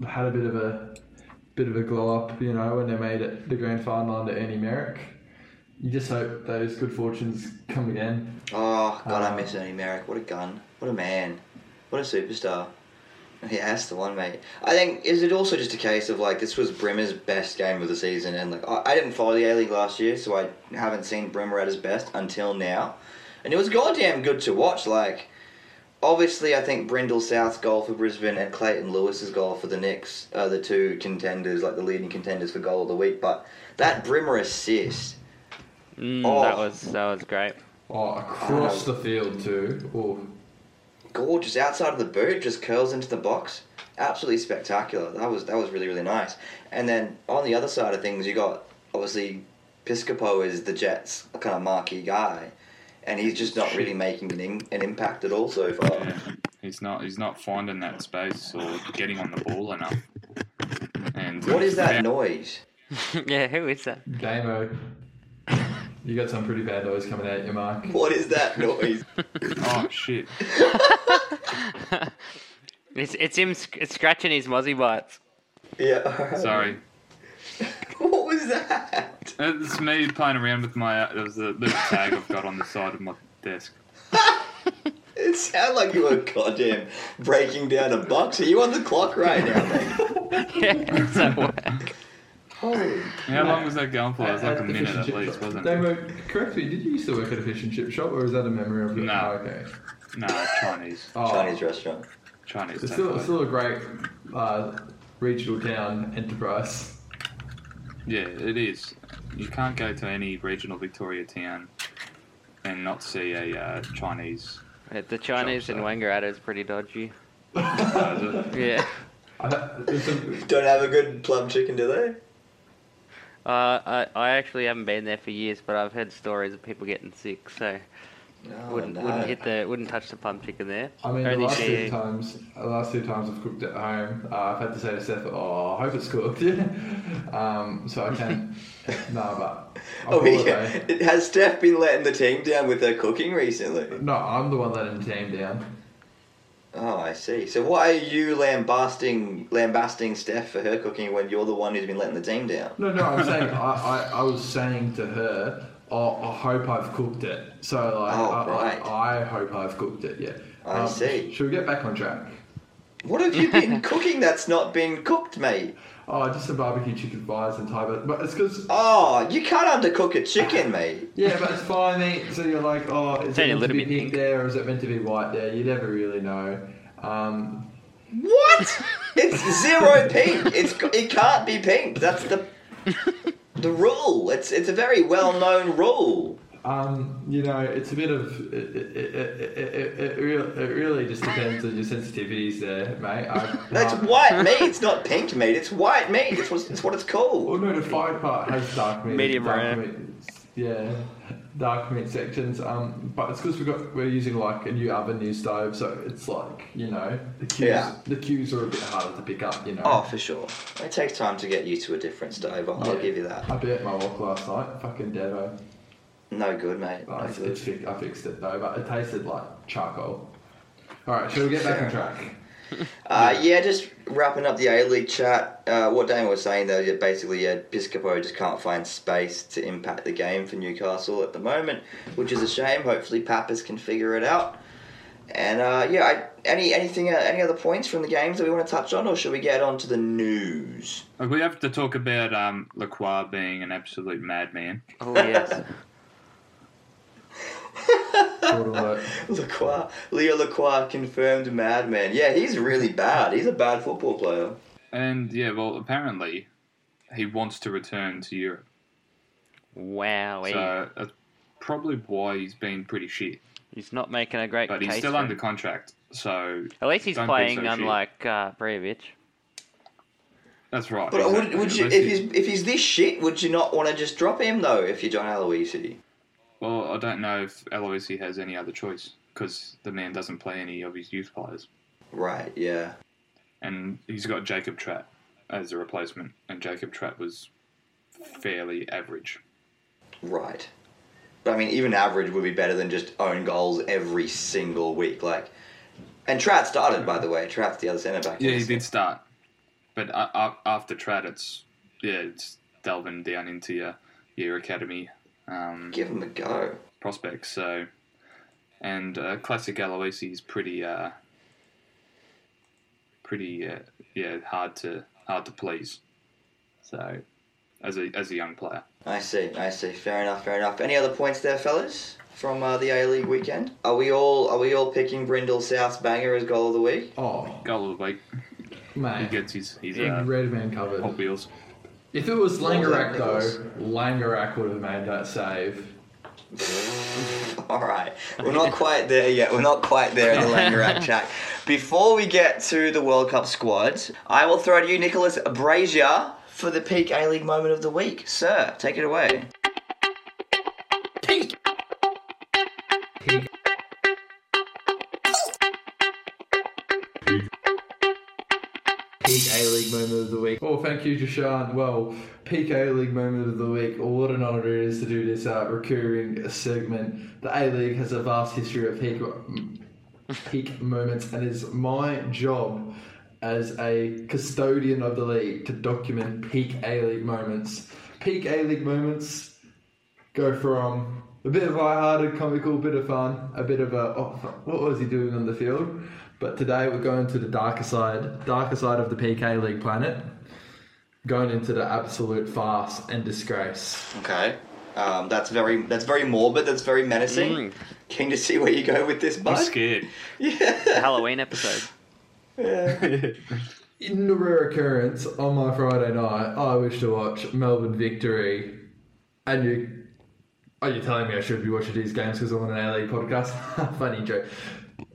had a bit of a bit of a glow up, you know, when they made it the grand final under Ernie Merrick. You just hope those good fortunes come again. Oh, God, I Uh, miss Ernie Merrick. What a gun. What a man. What a superstar. Yeah, that's the one, mate. I think is it also just a case of like this was Brimmer's best game of the season, and like I, I didn't follow the A League last year, so I haven't seen Brimmer at his best until now, and it was goddamn good to watch. Like, obviously, I think Brindle South's goal for Brisbane and Clayton Lewis's goal for the Nix are the two contenders, like the leading contenders for goal of the week. But that Brimmer assist, Mm, Oh. That was that was great. Oh, across the field too. Oh, gorgeous outside of the boot, just curls into the box. Absolutely spectacular. That was that was really really nice. And then on the other side of things, you got obviously Piscopo is the Jets kind of marquee guy, and he's just not really making an, in, an impact at all so far. Yeah, he's not he's not finding that space or getting on the ball enough. And What is that noise? yeah, who is that? Damo. You got some pretty bad noise coming out your mark. What is that noise? Oh shit! It's it's him sc- scratching his mozzie bites. yeah. Sorry, What that? it's me playing around with my. Uh, there was a little tag I've got on the side of my desk. It sounded like you were goddamn breaking down a box. Are you on the clock right now, mate? yeah, it's at work. Holy. How long was that going for? It was like a minute fish and at chip least, shop. wasn't it? Damo, correct me. Did you used to work at a fish and chip shop, or is that a memory of your? No. Oh, okay. No, Chinese. Oh, Chinese restaurant. Chinese. It's still, it's still a great uh, regional town enterprise. Yeah, it is. You can't go to any regional Victoria town and not see a uh, Chinese. Yeah, The Chinese in so. Wangaratta is pretty dodgy. Uh, Yeah. I, there's some, Don't have a good plum chicken, do they? Uh, I, I actually haven't been there for years, but I've heard stories of people getting sick, so No, wouldn't no. wouldn't hit the wouldn't touch the plum chicken there. I mean, the Only last two GE. times, the last two times I've cooked at home, uh, I've had to say to Seth, "Oh, I hope it's cooked." um, so I can. no, but I'll Oh, call it Has Steph been letting the team down with her cooking recently? No, I'm the one letting the team down. Oh, I see. So why are you lambasting lambasting Steph for her cooking when you're the one who's been letting the team down? No, no, I'm saying I, I, I was saying to her, oh, I hope I've cooked it. So like, Oh, I, right. I, I hope I've cooked it. Yeah. Um, I see. Should we get back on track? What have you been cooking that's not been cooked, mate? Oh, just some barbecue chicken thighs and Thai, but, but it's because Oh, you can't undercook a chicken, mate. yeah, but it's fine. Mate. So you're like, oh, is It's it only a meant to be pink pink. there or is it meant to be white there? You never really know. Um, What? It's zero pink. It's it can't be pink. That's the the rule. It's it's a very well known rule. Um, you know, it's a bit of it. It, it, it, it, it, really just depends on your sensitivities there, mate. I, That's um, white meat. It's not pink meat. It's white meat. It's what it's, what it's Well, no, the five part has dark meat. Medium dark rare. meat, yeah, dark meat sections. Um, but it's because we got we're using like a new oven, new stove, so it's like you know the cues. Yeah. The cues are a bit harder to pick up. You know. Oh, for sure. It takes time to get used to a different stove. I'll, I'll Yeah. give you that. I burnt my wok last night. Fucking devo. No good, mate. No it's, good. fi- I fixed it though, but it tasted like charcoal. All right, shall we get back on track? Uh, yeah, just wrapping up the A League chat. Uh, what Daniel was saying though, yeah, basically, yeah, Piscopo just can't find space to impact the game for Newcastle at the moment, which is a shame. Hopefully, Papas can figure it out. And uh, yeah, I, any anything, uh, any other points from the games that we want to touch on, or should we get on to the news? Like, we have to talk about um, Lacroix being an absolute madman. Oh yes. Short alert. Lacroix, Leo Lacroix confirmed madman. Yeah, he's really bad. He's a bad football player. And yeah, well, apparently he wants to return to Europe. wow. So that's probably why he's been pretty shit. He's not making a great But case. he's still for under it. contract, so At least he's playing so shit. unlike uh, Brejovic. that's right. But exactly. would, would you, if he's if he's this shit, would you not want to just drop him though? If you're John Aloisi, Well, I don't know if Aloisi has any other choice because the man doesn't play any of his youth players, right? Yeah. and he's got Jacob Trapp as a replacement, and Jacob Trapp was fairly average. Right. But I mean, even average would be better than just own goals every single week. Like, and Trat started, by the way. Trat's the other centre back. Yeah, he did start, but uh, uh, after Trapp, it's yeah, it's delving down into your your academy um, Give him a go. prospects. So, and uh, classic Aloisi is pretty uh, pretty uh, yeah hard to hard to please. So as a as a young player, I see, I see. Fair enough, fair enough. Any other points there, fellas, from uh, the A League weekend? Are we all are we all picking Brindle South's banger as goal of the week? Oh, goal of the week. He gets his his Big uh, red man covered. Hot Wheels. If it was What was that, Langerak though, Langerak would have made that save. All right, we're not quite there yet. We're not quite there in the Langerak chat. Before we get to the World Cup squad, I will throw to you, Nicholas Brazier, for the peak A League moment of the week. Sir, take it away. Moment of the week. Oh, thank you, Jashan. Well, peak A League moment of the week. What an honour it is to do this uh, recurring segment. The A League has a vast history of peak peak moments, and it's my job as a custodian of the league to document peak A League moments. Peak A League moments go from a bit of light-hearted, comical, bit of fun, a bit of a oh, what was he doing on the field? But today we're going to the darker side, darker side of the peak A League planet, going into the absolute farce and disgrace. Okay. Um, that's very that's very morbid. That's very menacing. Mm. Keen to see where you go with this, I'm bud. scared. The Halloween episode. Yeah. In the rare occurrence, on my Friday night, I wish to watch Melbourne victory, and you. Are you telling me I should be watching these games because I'm on an A League podcast? Funny joke.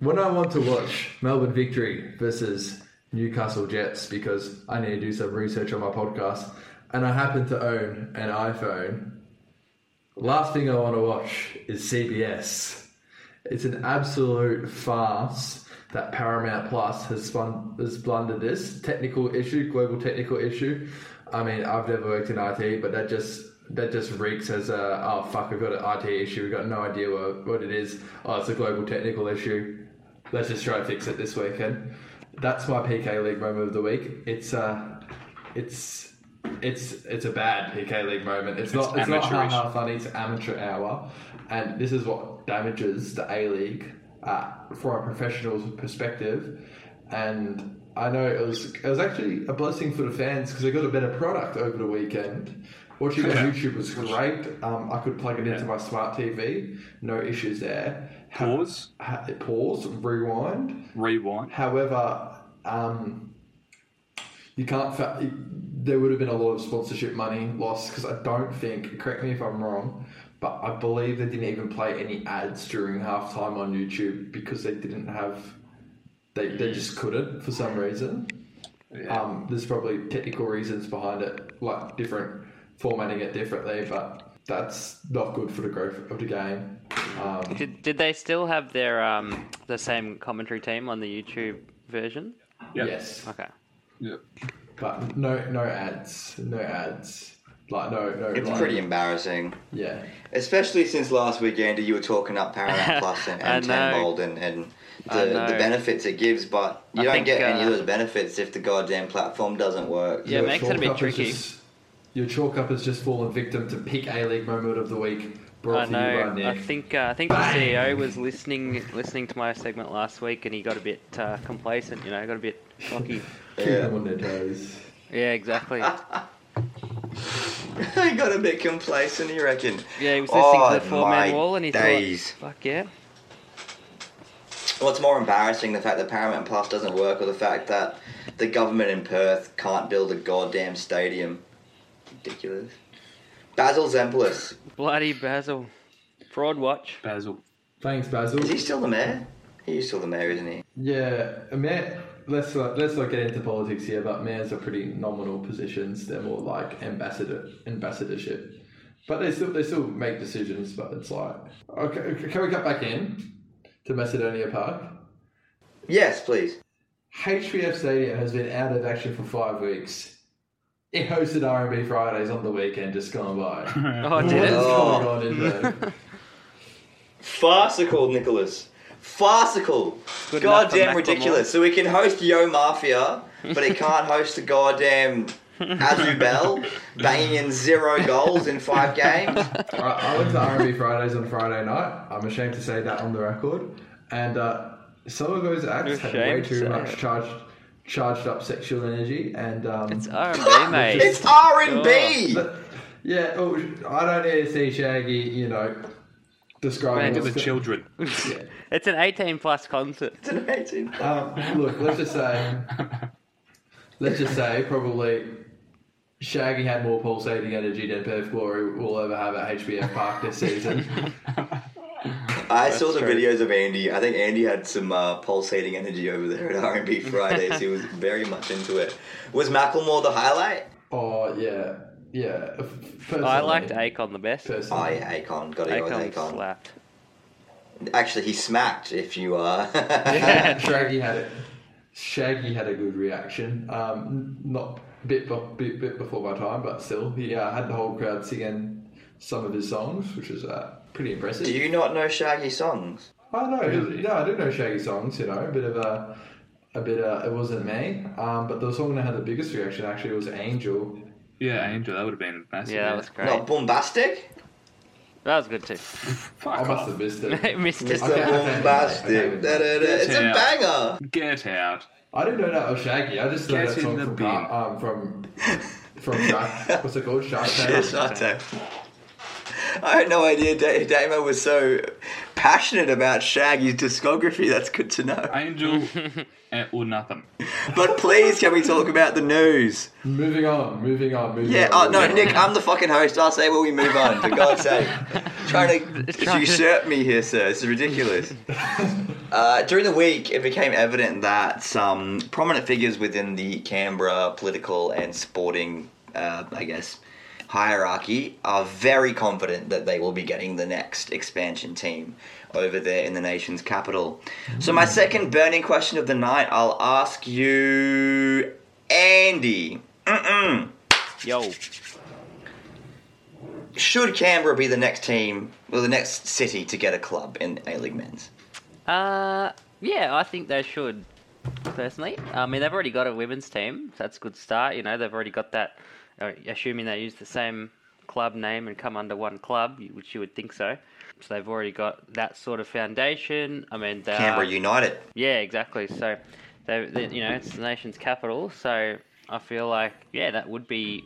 When I want to watch Melbourne victory versus Newcastle Jets because I need to do some research on my podcast, and I happen to own an iPhone, last thing I want to watch is CBS. It's an absolute farce that Paramount Plus has spun has blundered this technical issue, global technical issue. I mean, I've never worked in IT, but that just that just reeks as a oh fuck, we've got an IT issue. We've got no idea what, what it is. Oh, it's a global technical issue. Let's just try and fix it this weekend. That's my peak A League moment of the week. It's uh, it's it's it's a bad peak A League moment. It's, not it's not amateurish. ha funny. It's amateur hour, and this is what damages the A League uh, from a professional's perspective. And I know it was it was actually a blessing for the fans because they got a better product over the weekend. Watching on YouTube was great. Um, I could plug it into Yeah. my smart TV, no issues there. Ha- Pause, ha- pause, rewind. rewind. However, um, you can't. Fa- there would have been a lot of sponsorship money lost because I don't think. Correct me if I'm wrong, but I believe they didn't even play any ads during halftime on YouTube because they didn't have. They, they just couldn't for some reason. Yeah. Um, there's probably technical reasons behind it, like different formatting it differently, but that's not good for the growth of the game. Um, Did, did they still have their um the same commentary team on the YouTube version? Yep. Yes. Okay. Yep. But no, no ads, no ads. Like no, no. It's like, pretty embarrassing, Yeah, especially since last weekend you were talking up Paramount Plus and, and I know. And, and the, the benefits it gives, but you I don't think, get any of uh, those benefits if the goddamn platform doesn't work. Yeah, it Your makes it a bit tricky. just- your chalk up has just fallen victim to peak A League moment of the week. Brought I to you by know. Nick. I think uh, I think the CEO was listening listening to my segment last week, and he got a bit uh, complacent. You know, got a bit cocky. Yeah. on their toes. Yeah, exactly. he got a bit complacent, you reckon? Yeah, he was listening Oh, to the four man wall, and he days. thought, "Fuck yeah." What's more embarrassing, the fact that Paramount Plus doesn't work, or the fact that the government in Perth can't build a goddamn stadium? Ridiculous. Basil Zempilas, Bloody Basil. Fraud watch. Basil. Thanks, Basil. is he still the mayor? He's still the mayor, isn't he? Yeah, a mayor. Let's not, let's not get into politics here, but mayors are pretty nominal positions. They're more like ambassador ambassadorship, but they still they still make decisions. But it's like, okay, can we cut back in to Macedonia Park? Yes, please. HBF Stadium has been out of action for five weeks. It hosted R&B Fridays on the weekend just gone by. Oh, did it? Oh. going on? Farcical, Nicholas. Farcical. Good goddamn ridiculous. So we can host Yo Mafia, but it can't host the goddamn Azubel banging in zero goals in five games. I, I went to R&B Fridays on Friday night. I'm ashamed to say that on the record. And uh, some of those acts You're had way ashamed to too much charged charged up sexual energy, and um, It's R and B, mate. It's R and B. yeah, oh, I don't need to see Shaggy, you know, describing Look at what's the go- children. Yeah. It's an 18 plus concert. It's an 18. Um, look, let's just say, let's just say, probably Shaggy had more pulsating energy than Perth Glory will ever have at HBF Park this season. I saw the true. videos of Andy. I think Andy had some uh, pulsating energy over there at R&B Fridays. he was very much into it. Was Macklemore the highlight? oh yeah, yeah. Personally, I liked Akon the best. Personally. Oh yeah, Akon. Got to go with Akon Akon. slapped. Actually, he smacked. If you uh, Yeah. Shaggy had it. Shaggy had a good reaction. Um, not bit, bu- bit bit before my time, but still, he uh, had the whole crowd singing some of his songs, which was uh, pretty impressive. Do you not know Shaggy songs? I know, Really? yeah, I do know Shaggy songs. You know, a bit of a, a bit. of it wasn't me, um, but the song that had the biggest reaction actually was Angel. Yeah, Angel, that would have been massive. Yeah, that was great. Not bombastic. That was good too. Fuck I must off. have missed it. Missed it. Mr. Okay, okay. Bombastic. Okay. Da-da-da. It's a banger. Get out. I didn't know that was Shaggy. I just know Get that in song from bin. Um, from from Shark. What's it called? Shark Tank. Yes, I do. I had no idea Da- Damo was so passionate about Shaggy's discography. That's good to know. Angel eh, or nothing. But please, can we talk about the news? Moving on, moving on, moving Yeah, on. oh no, Nick. I'm the fucking host. I'll say when we move on, for God's sake. Trying to Trying to- usurp me here, sir. This is ridiculous. Uh, during the week, it became evident that some prominent figures within the Canberra political and sporting, uh, I guess, hierarchy are very confident that they will be getting the next expansion team over there in the nation's capital. So, my second burning question of the night, I'll ask you, Andy. Mm-mm. Yo. Should Canberra be the next team, or the next city to get a club in A League Men's? Uh, yeah, I think they should. Personally, I mean they've already got a women's team. So that's a good start. You know they've already got that. Assuming they use the same club name and come under one club, which you would think so. So they've already got that sort of foundation. I mean, Canberra are, United. Yeah, exactly. So, they, they, you know, it's the nation's capital. So I feel like, yeah, that would be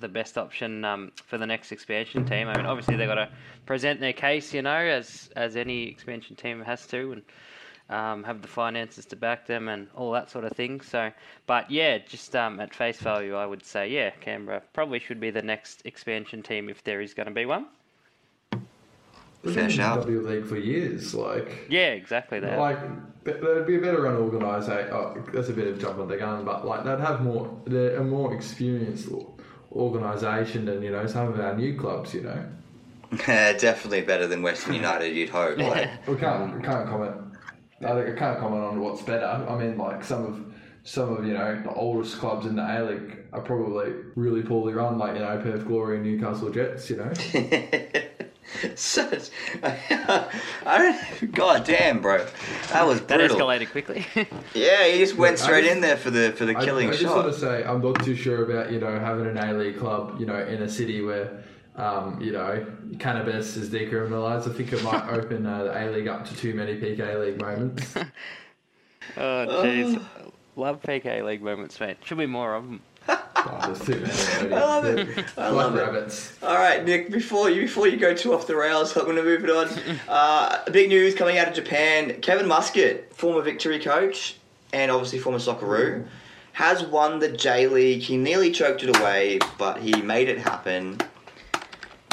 the best option um, for the next expansion team. I mean, obviously they've got to present their case, you know, as as any expansion team has to, and um, have the finances to back them and all that sort of thing. So, but yeah, just um, at face value, I would say, yeah, Canberra probably should be the next expansion team if there is going to be one. They've Fair been in shout. W League for years, like. Yeah, exactly. That. Like be- they'd be a better run organised. Oh, that's a bit of jump on the gun, but like they'd have more, they're a more experienced organisation than you know some of our new clubs. You know, Definitely better than Western United, you'd hope. Like, we can't we can't comment. I think I can't comment on what's better. I mean, like some of some of you know the oldest clubs in the A League are probably really poorly run, like you know Perth Glory and Newcastle Jets. You know, such. I don't. God damn, bro, that was that escalated quickly. Yeah, he just went straight just- in there for the for the I, killing I just shot. want to say I'm not too sure about you know having an A League club you know in a city where um, you know cannabis is decriminalised. I think it might open uh, the A League up to too many peak A League moments. oh, jeez. Love peak A League moments, mate. Should be more of them. oh, too. I love it. I Like love it. rabbits. All right, Nick. Before you before you go too off the rails, I'm going to move it on. Uh, big news coming out of Japan: Kevin Muscat, former Victory coach and obviously former Socceroo, has won the J League. He nearly choked it away, but he made it happen.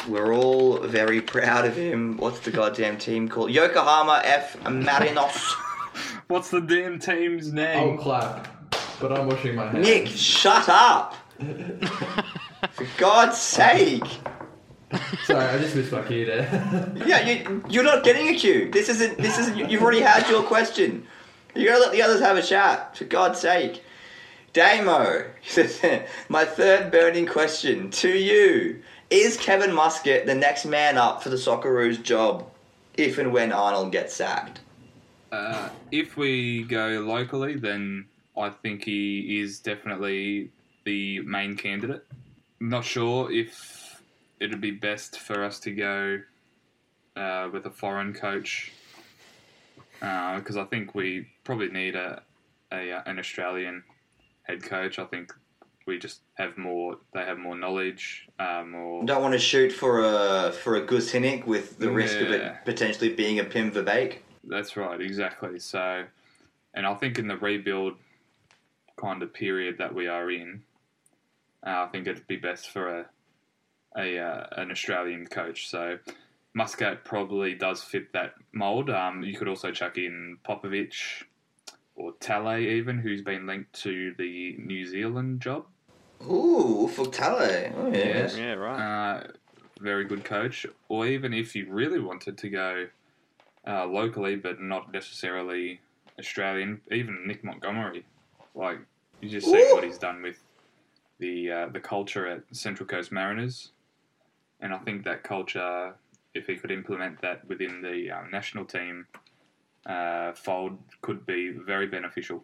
We're all very proud of him. What's the goddamn team called? Yokohama F Marinos. What's the damn team's I'll name? clap, but I'm washing my hands. Nick, shut up! For God's sake! Sorry, I just missed my cue there. Yeah, you, you're not getting a cue. This isn't. This isn't. You've already had your question. You gotta let the others have a chat. For God's sake, Damo. My third burning question to you: Is Kevin Muscat the next man up for the Socceroos job, if and when Arnold gets sacked? Uh, if we go locally, then I think he is definitely the main candidate. Not sure if it'd be best for us to go uh, with a foreign coach because I think we probably need a, a uh, an Australian head coach. I think we just have more. They have more knowledge, uh, more. Don't want to shoot for a for a Guus Hiddink with the risk of it potentially being a Pim Verbeek. That's right, exactly. So, and I think in the rebuild kind of period that we are in, uh, I think it'd be best for a a uh, an Australian coach. So, Muscat probably does fit that mold. Um, you could also chuck in Popovic or Talay, even who's been linked to the New Zealand job. Ooh, Ufuk Talay. Oh yes. Yeah, right. Uh, very good coach. Or even if you really wanted to go uh, locally, but not necessarily Australian, even Nick Montgomery. Like you just see Ooh. what he's done with the uh, the culture at Central Coast Mariners, and I think that culture, if he could implement that within the uh, national team uh, fold, could be very beneficial.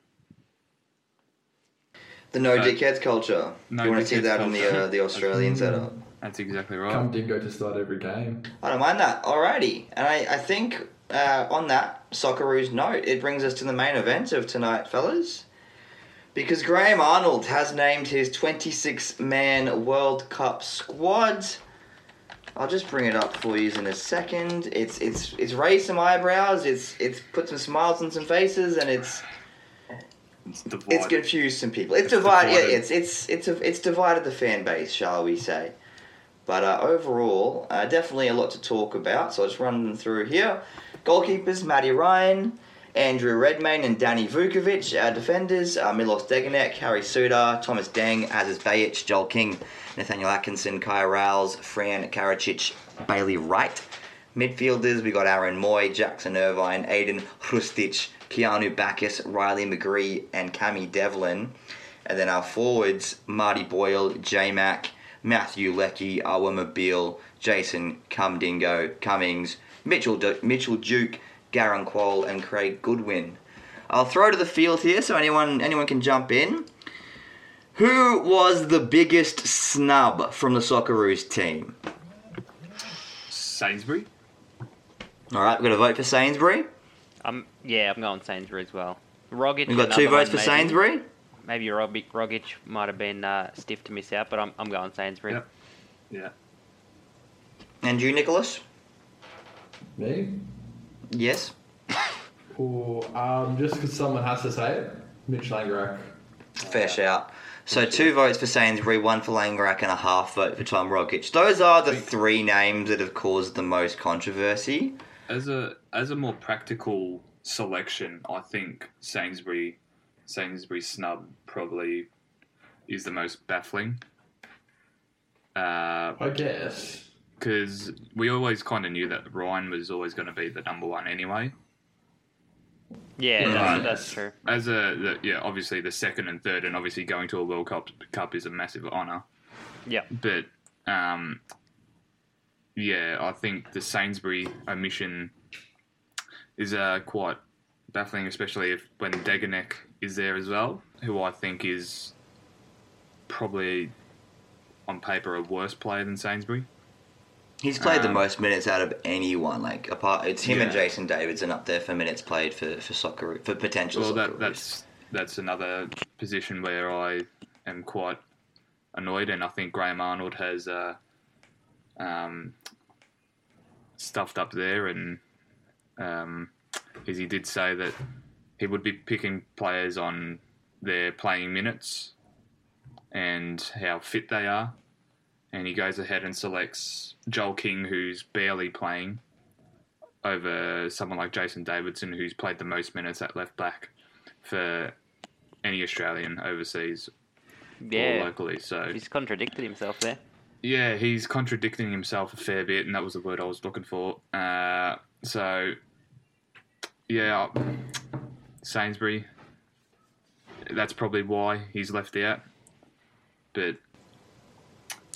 The no Uh, dickheads culture. no you want to see dickheads that in the uh, the Australian setup? That's exactly right. Come Dingo to start every game. I don't mind that. Alrighty, and I, I think uh, on that Socceroos note, it brings us to the main event of tonight, fellas. Because Graham Arnold has named his 26 man World Cup squad. I'll just bring it up for you in a second. It's it's it's raised some eyebrows. It's it's put some smiles on some faces, and it's It's it's confused some people. It's, It's divided. divided. Yeah, it's it's it's a, it's divided the fan base, shall we say? But uh, overall, uh, definitely a lot to talk about. So I'll just run them through here. Goalkeepers: Matty Ryan, Andrew Redmayne, and Danny Vukovic. Our defenders: uh, Milos Degenek, Harry Souttar, Thomas Deng, Aziz Behich, Joel King, Nathaniel Atkinson, Kye Rowles, Fran Karacic, Bailey Wright. Midfielders, we got Aaron Mooy, Jackson Irvine, Ajdin Hrustic, Keanu Baccus, Riley McGree, and Cami Devlin. And then our forwards, Marty Boyle, J Mac, Matthew Leckie, Awer Mabil, Jason Cumdingo, Cummings, Mitchell, Du- Mitchell Duke, Garang Kuol, and Craig Goodwin. I'll throw to the field here so anyone anyone can jump in. Who was the biggest snub from the Socceroos team? Sainsbury. All right, we're going to vote for Sainsbury. Yeah, I'm going Sainsbury as well. Rogic. We've got two votes for maybe. Sainsbury. Maybe Rogic, Rogic might have been uh, stiff to miss out, but I'm, I'm going Sainsbury. Yep. Yeah. And you, Nicholas? Me? Yes. Or um, just because someone has to say it, Mitch Langerak. Fair shout. So two votes for Sainsbury, one for Langerak, and a half vote for Tom Rogic. Those are the three names that have caused the most controversy. As a as a more practical selection, I think Sainsbury Sainsbury snub probably is the most baffling. Because I guess. Because we always kind of knew that Ryan was always going to be the number one anyway. Yeah, that's, that's true. As a the, yeah, obviously the second and third, and obviously going to a World Cup Cup is a massive honour. Yeah. But um, yeah, I think the Sainsbury omission is uh, quite baffling, especially if when Degenek is there as well, who I think is probably on paper a worse player than Sainsbury. He's played the Um, most minutes out of anyone. Like apart, it's him and Yeah. Jason Davidson up there for minutes played for for soccer for potential. Well, that, that's that's another position where I am quite annoyed, and I think Graham Arnold has uh, um, stuffed up there, and um, as he did say that he would be picking players on their playing minutes and how fit they are, and he goes ahead and selects Joel King, who's barely playing. Over someone like Jason Davidson, who's played the most minutes at left back for any Australian overseas or locally. So He's contradicted himself there. Yeah, he's contradicting himself a fair bit, and that was the word I was looking for. Uh, so yeah, Sainsbury. That's probably why he's left out. But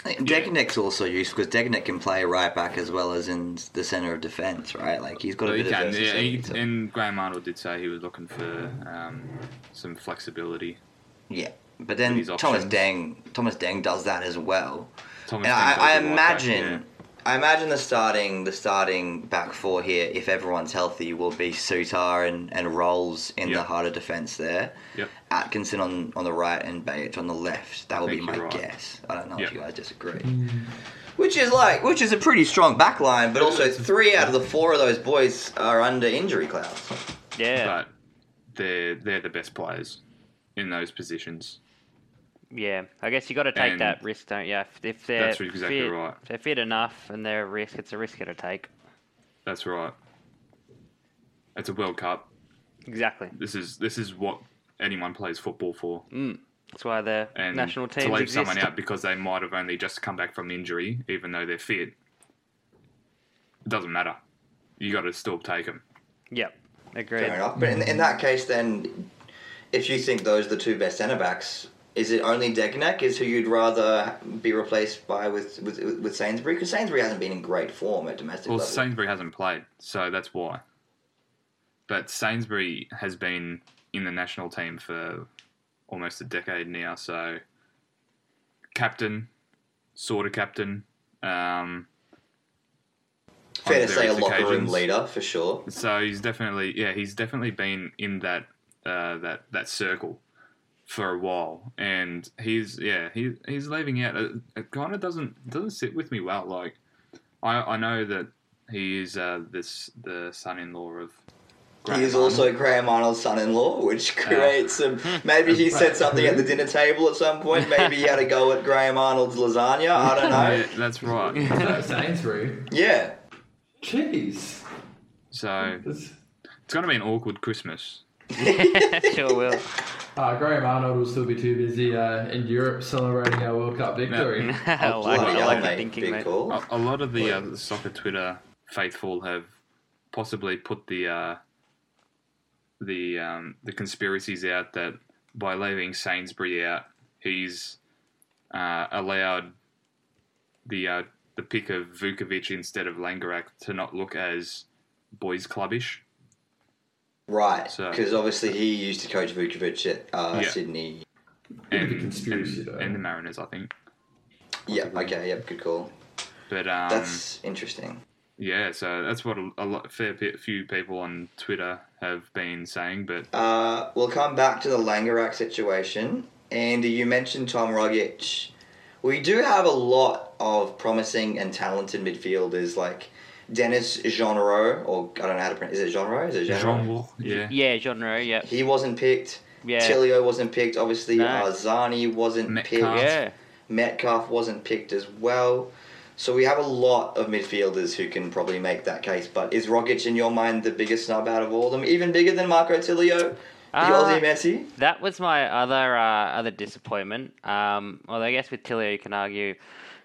Degenek's also useful because Degenek can play right back as well as in the center of defense, right? Like he's got a he bit of yeah. He, so- and Graham Arnold did say he was looking for um, some flexibility. yeah, but then Thomas. Deng, Thomas Deng does that as well. Thomas And I, I to right back, imagine, I imagine the starting the starting back four here, if everyone's healthy, will be Souttar and, and Rowles in the heart of defence there. Yep. Atkinson on, on the right and Behich on the left. That would be my right. guess. I don't know Yep. if you guys disagree. Mm. Which is like, which is a pretty strong back line, but also three out of the four of those boys are under injury clouds. Yeah, But they're they're the best players in those positions. Yeah. I guess you got to take And that risk, don't you? If, if they're That's exactly fit, right. if they're fit enough and they're a risk, it's a risk you have to take. That's right. It's a World Cup. Exactly. This is this is what anyone plays football for. Mm. That's why the And national teams to leave exist. someone out because they might have only just come back from injury, even though they're fit, it doesn't matter. You got to still take them. Yep, agreed. Fair enough. But in, in that case, then, if you think those are the two best centre backs, is it only Degenek is who you'd rather be replaced by with with, with Sainsbury? Because Sainsbury hasn't been in great form at domestic Well, level. Sainsbury hasn't played, so that's why. But Sainsbury has been in the national team for almost a decade now, so captain, sort of captain. Um, Fair to say, a locker room leader for sure. So he's definitely yeah he's definitely been in that uh, that that circle for a while, and he's yeah he he's leaving out. It, it kind of doesn't doesn't sit with me well. Like I I know that he is uh, this the son-in-law of. Graham He is Arnold. also Graham Arnold's son-in-law, which creates some. Maybe he said something at the dinner table at some point. Maybe he had a go at Graham Arnold's lasagna. I don't know. Yeah, that's right. Is that Sainsbury? Yeah, Jeez. So it's going to be an awkward Christmas. sure will. Uh, Graham Arnold will still be too busy uh, in Europe celebrating our World Cup victory. I Oh, like, I like the mate. thinking, mate. call. A, a lot of the uh, soccer Twitter faithful have possibly put the uh, the um, the conspiracies out that by leaving Sainsbury out, he's uh, allowed the uh, the pick of Vukovic instead of Langerak to not look as boys clubbish. Right, So- because obviously he used to coach Vukovic at uh, Yeah. Sydney. Bit of And, conspiracy, and, though. and the Mariners, I think. Yeah, okay, yep, good call. But um, That's interesting. yeah, so that's what a, a lot, fair bit, few people on Twitter have been saying. But Uh, we'll come back to the Langerak situation. Andy, you mentioned Tom Rogic. We do have a lot of promising and talented midfielders like Denis Genreau, or I don't know how to pronounce. Is it Jeanreau? Is it Jeanreau? Jean Wall, yeah, Yeah, genre. Yeah, He wasn't picked. yeah, Tilio wasn't picked. Obviously, No. uh, Zani wasn't Metcalfe. picked. yeah. Metcalfe wasn't picked as well. So we have a lot of midfielders who can probably make that case. But is Rogic, in your mind, the biggest snub out of all of them? Even bigger than Marco Tilio? The Uh, Aussie Messi? That was my other uh, other disappointment. Um, well, I guess with Tilio, you can argue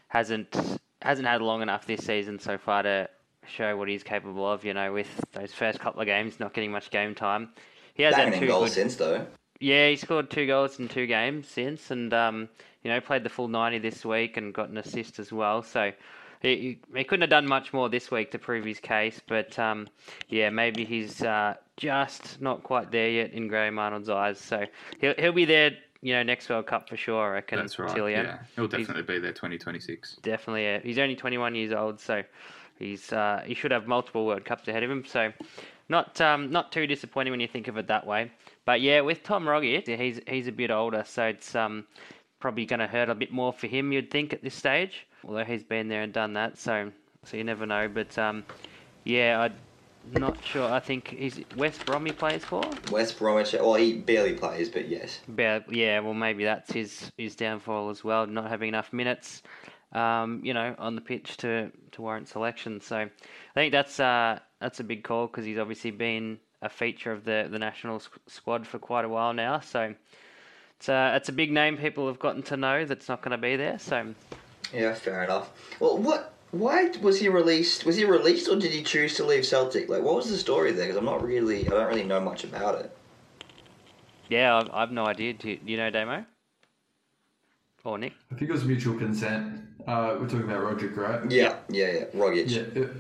hasn't hasn't had long enough this season so far to show what he's capable of. You know, with those first couple of games not getting much game time, he has had Banging two goals good. since, though. Yeah, he scored two goals in two games since, and um, you know played the full ninety this week and got an assist as well. So he, he, he couldn't have done much more this week to prove his case. But um, yeah, maybe he's uh, just not quite there yet in Graham Arnold's eyes. So he'll he'll be there, you know, next World Cup for sure. I reckon. that's right. Tilio. Yeah, he'll He's- definitely be there 2026. Definitely, yeah. He's only 21 years old, so he's uh, he should have multiple World Cups ahead of him. So not um, not too disappointing when you think of it that way. But yeah, with Tom Rogic, he's he's a bit older, so it's um, probably going to hurt a bit more for him, you'd think, at this stage. Although he's been there and done that, so so you never know. But um, yeah, I'm not sure. I think he's West Brom he plays for. West Bromwich, well, he barely plays, but yes. Yeah, well, maybe that's his his downfall as well, not having enough minutes, um, you know, on the pitch to, to warrant selection. So I think that's uh, that's a big call because he's obviously been a feature of the the national squ- squad for quite a while now. So it's a it's a big name people have gotten to know that's not going to be there. So Yeah, fair enough. Well, what? Why was he released? Was he released, or did he choose to leave Celtic? Like, what was the story there? Because I'm not really, I don't really know much about it. yeah, I've, I've no idea. Do you, do you know Damo or Nick? I think it was mutual consent. Uh, we're talking about Rogic, right? Yeah, yeah, yeah. Rogic. Yeah, it,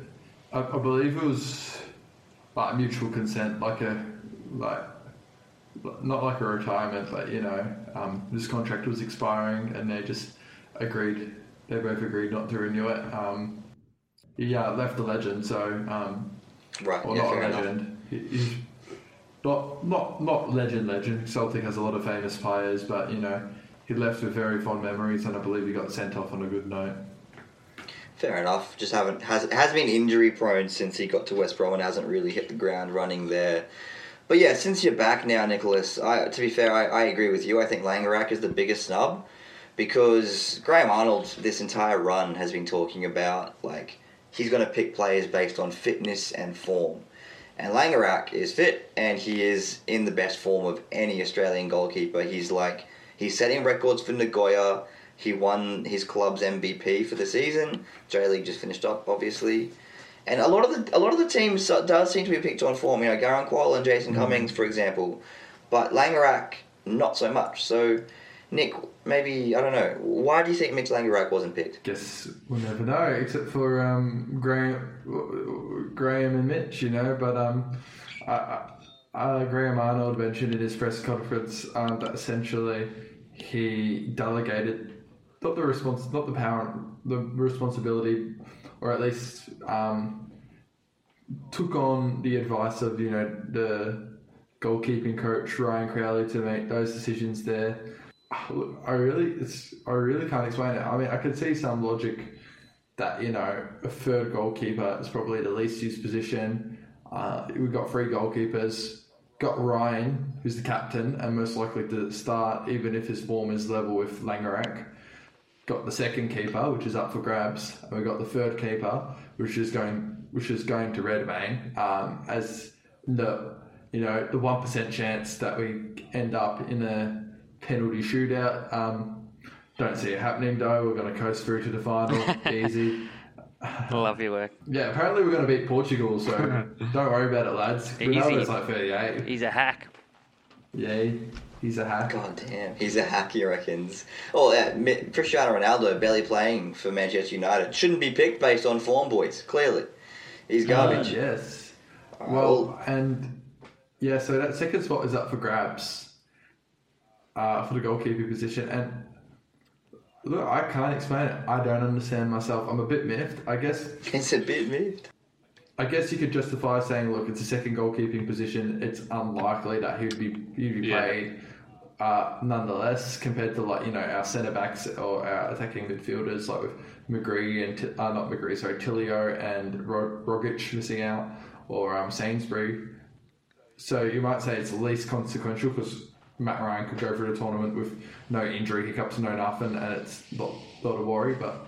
I, I believe it was like mutual consent, like a like not like a retirement, but you know, um, this contract was expiring, and they just agreed. They both agreed not to renew it. Um, he uh, left a legend, so um, Right. or yeah, not a legend. He, he's not not not legend legend. Celtic has a lot of famous players, but you know he left with very fond memories, and I believe he got sent off on a good note. Fair enough. Just haven't has has been injury prone since he got to West Brom and hasn't really hit the ground running there. But yeah, since you're back now, Nicholas, I, to be fair, I, I agree with you. I think Langerak is the biggest snub because Graham Arnold this entire run has been talking about like he's going to pick players based on fitness and form. And Langerak is fit and he is in the best form of any Australian goalkeeper. He's like he's setting records for Nagoya. He won his club's MVP for the season. J League just finished up, obviously. And a lot of the a lot of the teams so- does seem to be picked on form. You know, Garang and Jason Cummings, for example, but Langerak not so much. So, Nick, maybe I don't know. Why do you think Mitch Langerak wasn't picked? Guess we'll never know, except for um, Graham, Graham and Mitch, you know. But um, I, I, uh, Graham Arnold mentioned in his press conference um, that essentially he delegated not the response, not the power, the responsibility, or at least um, took on the advice of you know the goalkeeping coach Ryan Crowley to make those decisions there. I really, it's, I really can't explain it. I mean, I could see some logic that you know a third goalkeeper is probably the least used position. Uh, we've got three goalkeepers. Got Ryan, who's the captain and most likely to start, even if his form is level with Langerak. Got the second keeper, which is up for grabs, and we got the third keeper, which is going, which is going to Redmayne um, as the, you know, the one percent chance that we end up in a penalty shootout. Um, don't see it happening though. We're going to coast through to the final, easy. Love your work. Yeah, apparently we're going to beat Portugal, so don't worry about it, lads. Ronaldo's like 38. He's a hack. Yeah, he's a hack. God damn, he's a hack, he reckons. Oh, yeah, Mi- Cristiano Ronaldo barely playing for Manchester United shouldn't be picked based on form, boys. Clearly, he's garbage. Uh, yes. Alright, Well, and yeah, so that second spot is up for grabs uh, for the goalkeeper position. And look, I can't explain it. I don't understand myself. I'm a bit miffed. I guess it's a bit moved. I guess you could justify saying, look, it's a second goalkeeping position. It's unlikely that he would be he'd be Yeah. played. Uh, nonetheless, compared to like you know our centre backs or our attacking midfielders, like with McGree and Ti- uh, not McGree, sorry, Tilio and Rog- Rogic missing out, or um, Sainsbury. So you might say it's least consequential because Matt Ryan could go through the tournament with no injury hiccups, no nothing, and it's not not a worry. But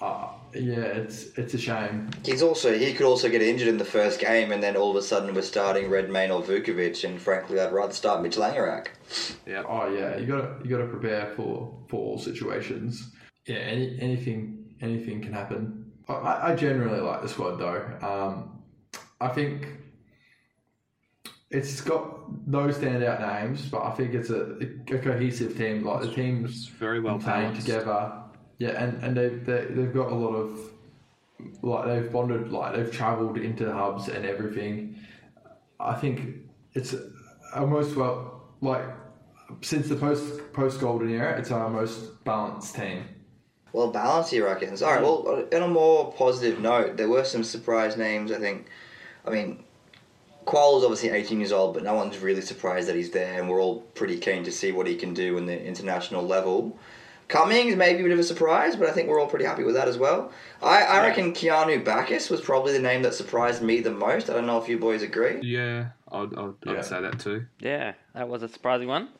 uh, yeah, it's it's a shame. He's also he could also get injured in the first game, and then all of a sudden we're starting Redmayne or Vukovic, and frankly, I'd rather start Mitch Langerak. Yeah. Oh yeah, you gotta you gotta prepare for for all situations. Yeah, any, anything anything can happen. I- I, I generally like the squad though. Um, I think it's got no standout names, but I think it's a, a cohesive team. Like the team's It's very well playing together. Yeah, and and they've they, they've got a lot of like they've bonded, like they've travelled into hubs and everything. I think it's almost well like since the post post golden era, it's our most balanced team. Well, balance, he reckons. All right. Well, on a more positive note, there were some surprise names. I think. I mean, Kuol is obviously 18 years old, but no one's really surprised that he's there, and we're all pretty keen to see what he can do in the international level. Cummings maybe a bit of a surprise, but I think we're all pretty happy with that as well. I, I reckon Keanu Baccus was probably the name that surprised me the most. I don't know if you boys agree. Yeah, I'd, I'd, Yeah. I'd say that too. Yeah, that was a surprising one.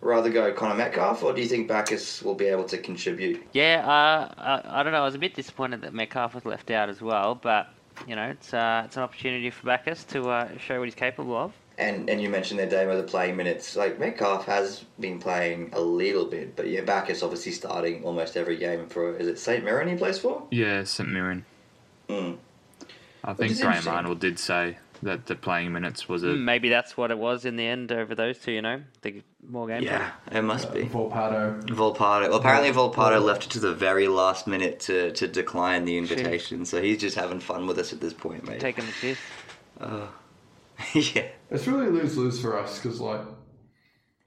Rather go Connor Metcalfe, or do you think Baccus will be able to contribute? Yeah, uh, I, I don't know. I was a bit disappointed that Metcalfe was left out as well, but you know, it's uh, it's an opportunity for Baccus to uh, show what he's capable of. And and you mentioned their Damo the playing minutes. Like Metcalfe has been playing a little bit, but yeah, Baccus obviously starting almost every game for is it St Mirren he plays for? Yeah, St Mirren. Mm. I think Graham interesting. Arnold did say that the playing minutes was a Hmm, Maybe that's what it was in the end over those two. You know, the more games. Yeah, it must be. Volpato. Volpato. Well, apparently Volpato left it to the very last minute to, to decline the invitation, so he's just having fun with us at this point, mate. taking the piss. yeah. It's really lose lose for us because like,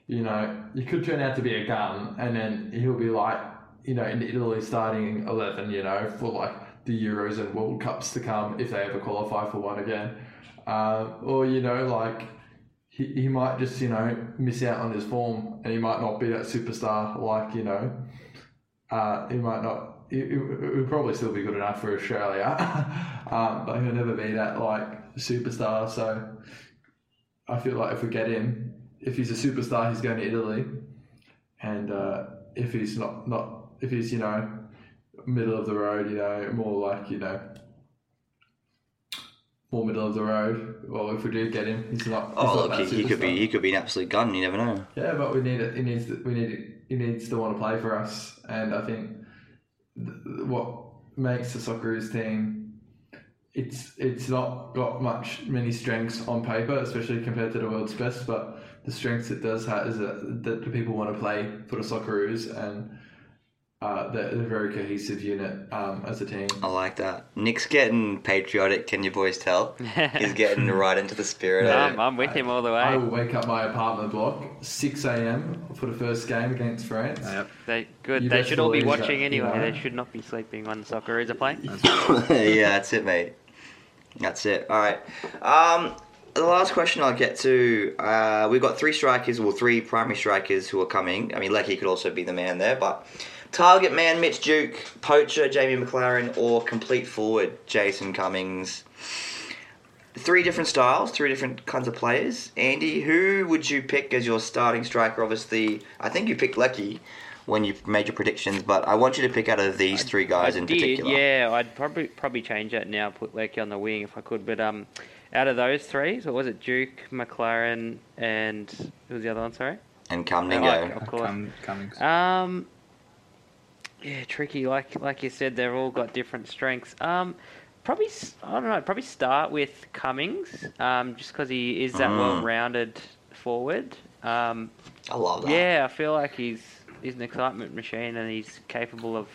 you know, you could turn out to be a gun, and then he'll be like, you know, in Italy starting 11, you know, for like the Euros and World Cups to come if they ever qualify for one again. Uh, or, you know, like he, he might just, you know, miss out on his form and he might not be that superstar like, you know, uh, he might not, he, he would probably still be good enough for Australia, um, but he'll never be that like superstar. So I feel like if we get him, if he's a superstar, he's going to Italy. And uh, if he's not, not, if he's, you know, middle of the road, you know, more like, you know, more middle of the road. Well, if we do get him, he's not. He's Oh, not look, he, he could be he could be an absolute gun. You never know. Yeah, but we need it. He needs. To, we need. He needs to want to play for us, and I think th- th- what makes the Socceroos team, it's it's not got much many strengths on paper, especially compared to the world's best. But the strengths it does have is that, that the people want to play for the Socceroos, and uh, they're, they're a very cohesive unit um, as a team. I like that. Nick's getting patriotic. Can your boys tell? He's getting right into the spirit. of I'm. I'm with him all the way. I will wake up my apartment block six a.m. for the first game against France. Yep. They good. You They should all be watching that, anyway. you know. They should not be sleeping when the Socceroos are playing. yeah, that's it, mate. That's it. All right. Um, the last question I'll get to. Uh, we've got three strikers, well, three primary strikers who are coming. I mean, Leckie could also be the man there, but target man Mitch Duke, poacher Jamie Maclaren, or complete forward Jason Cummings. Three different styles, three different kinds of players. Andy, who would you pick as your starting striker? Obviously, I think you picked Leckie when you made your predictions, but I want you to pick out of these three guys I in did, particular. yeah. I'd probably probably change that now. Put Leckie on the wing if I could. But um, out of those three, so was it Duke, McLaren, and who was the other one? Sorry. And Cam Oh, of course. Cum- Cummings. Um, yeah, tricky. Like like you said, they've all got different strengths. Um, probably s- I don't know. Probably start with Cummings. Um, just because he is that Mm. well-rounded forward. Um, I love that. yeah, I feel like he's he's an excitement machine and he's capable of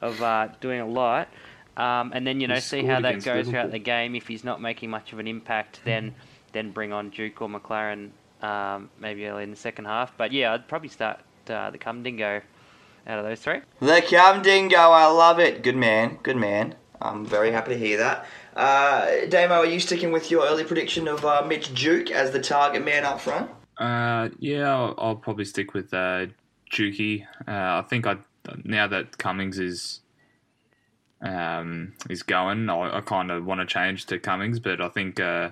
of uh, doing a lot. Um, and then you know He see how that against goes throughout the game. If he's not making much of an impact, then then bring on Duke or Maclaren um, maybe early in the second half. But yeah, I'd probably start uh, the Cum Dingo out of those three. The Cam Dingo, I love it. Good man, good man. I'm very happy to hear that. Uh, Damo, are you sticking with your early prediction of uh, Mitch Duke as the target man up front? Uh, yeah, I'll, I'll probably stick with uh, Juki. Uh, I think I now that Cummings is um, is going, I, I kind of want to change to Cummings, but I think uh,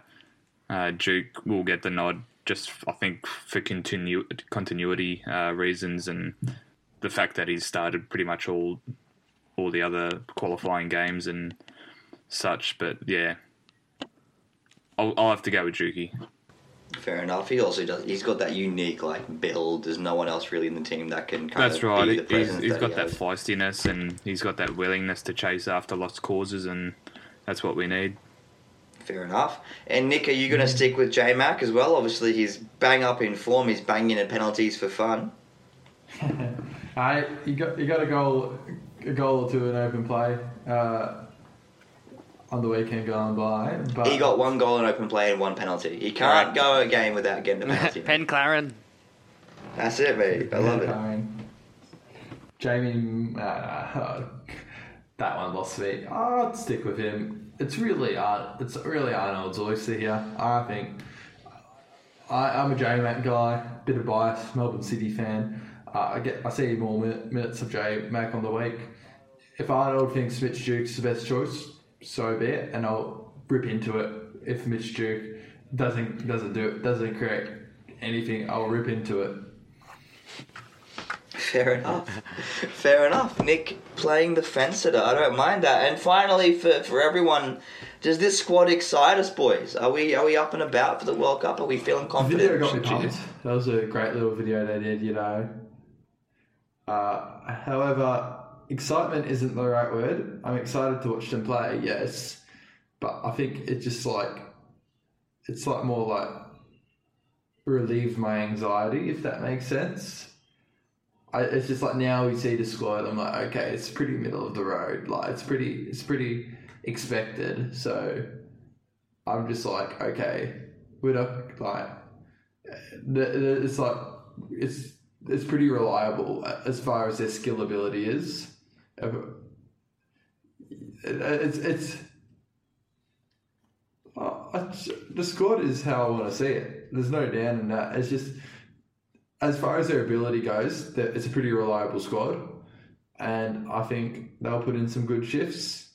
uh, Duke will get the nod. Just I think for continu- continuity uh, reasons and the fact that he's started pretty much all all the other qualifying games and such. But yeah, I'll, I'll have to go with Juki. Fair enough. He also does. He's got that unique like build. There's no one else really in the team that can. Kind That's of right. Be He- the He's, presence he's that got he that has. feistiness and he's got that willingness to chase after lost causes, and that's what we need. Fair enough. And Nick, are you going to stick with J Mac as well? Obviously, he's bang up in form. He's banging at penalties for fun. I he got he got a goal a goal or two in open play uh, on the weekend going by. But He got one goal in open play and one penalty. He can't go a game without getting a penalty. Pen Claren. That's it, mate. I love it. Coming. Jamie, uh, that one lost me. I'd stick with him. It's really Ar- it's really Arnold's oyster here. I think I, I'm a J Mac guy, bit of bias, Melbourne City fan. I get I see more minutes of J Mac on the week. If Arnold thinks Mitch Duke's the best choice, so be it, and I'll rip into it. If Mitch Duke doesn't doesn't do it, doesn't create anything, I'll rip into it. Fair enough. Fair enough. Nick playing the fence sitter. I don't mind that. And finally, for, for everyone, does this squad excite us, boys? Are we are we up and about for the World Cup? Are we feeling The confident? video got me pumped. That was a great little video they did, you know. Uh, however, excitement isn't the right word. I'm excited to watch them play, yes, but I think it's just like it's like more like relieve my anxiety, if that makes sense. I, it's just like now we see the squad. I'm like, okay, it's pretty middle of the road. Like it's pretty, it's pretty expected. So I'm just like, okay, we're not like it's like it's it's pretty reliable as far as their skill ability is. Uh, It's it's uh, the squad is how I want to see it. There's no doubt in that. It's just as far as their ability goes, it's a pretty reliable squad, and I think they'll put in some good shifts.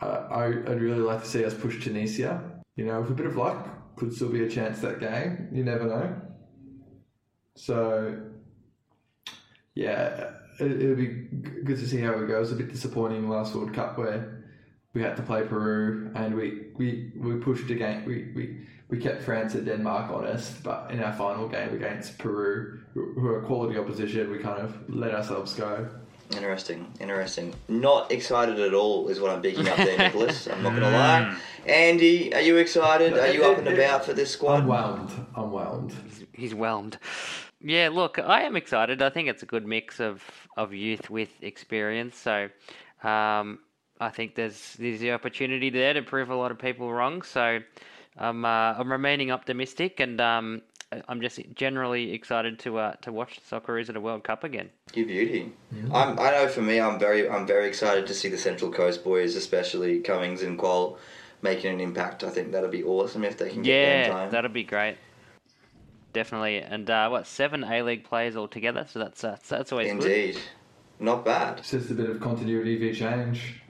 Uh, I, I'd really like to see us push Tunisia. You know, with a bit of luck, could still be a chance that game. You never know. So, yeah, it, it'll be g- good to see how it goes. A bit disappointing last World Cup where we had to play Peru and we, we, we pushed again. We, we, we kept France and Denmark honest, but in our final game against Peru, who who are quality opposition, we kind of let ourselves go. Interesting, interesting. Not excited at all is what I'm picking up there, Nicholas. I'm not going to lie. Mm. Andy, are you excited? Are you up and about for this squad? I'm whelmed. I'm unwound. he's whelmed. Yeah, look, I am excited. I think it's a good mix of, of youth with experience. So um, I think there's there's the opportunity there to prove a lot of people wrong. So I'm uh, I'm remaining optimistic, and um, I'm just generally excited to uh, to watch the Socceroos at a World Cup again. You beauty. I'm, I know for me, I'm very, I'm very excited to see the Central Coast boys, especially Cummings and Kuol, making an impact. I think that'll be awesome if they can get game Yeah, time. that'd be great. Definitely, and uh, what seven A League players altogether? So that's uh, so that's always good. Indeed, not bad. It's just a bit of continuity v change.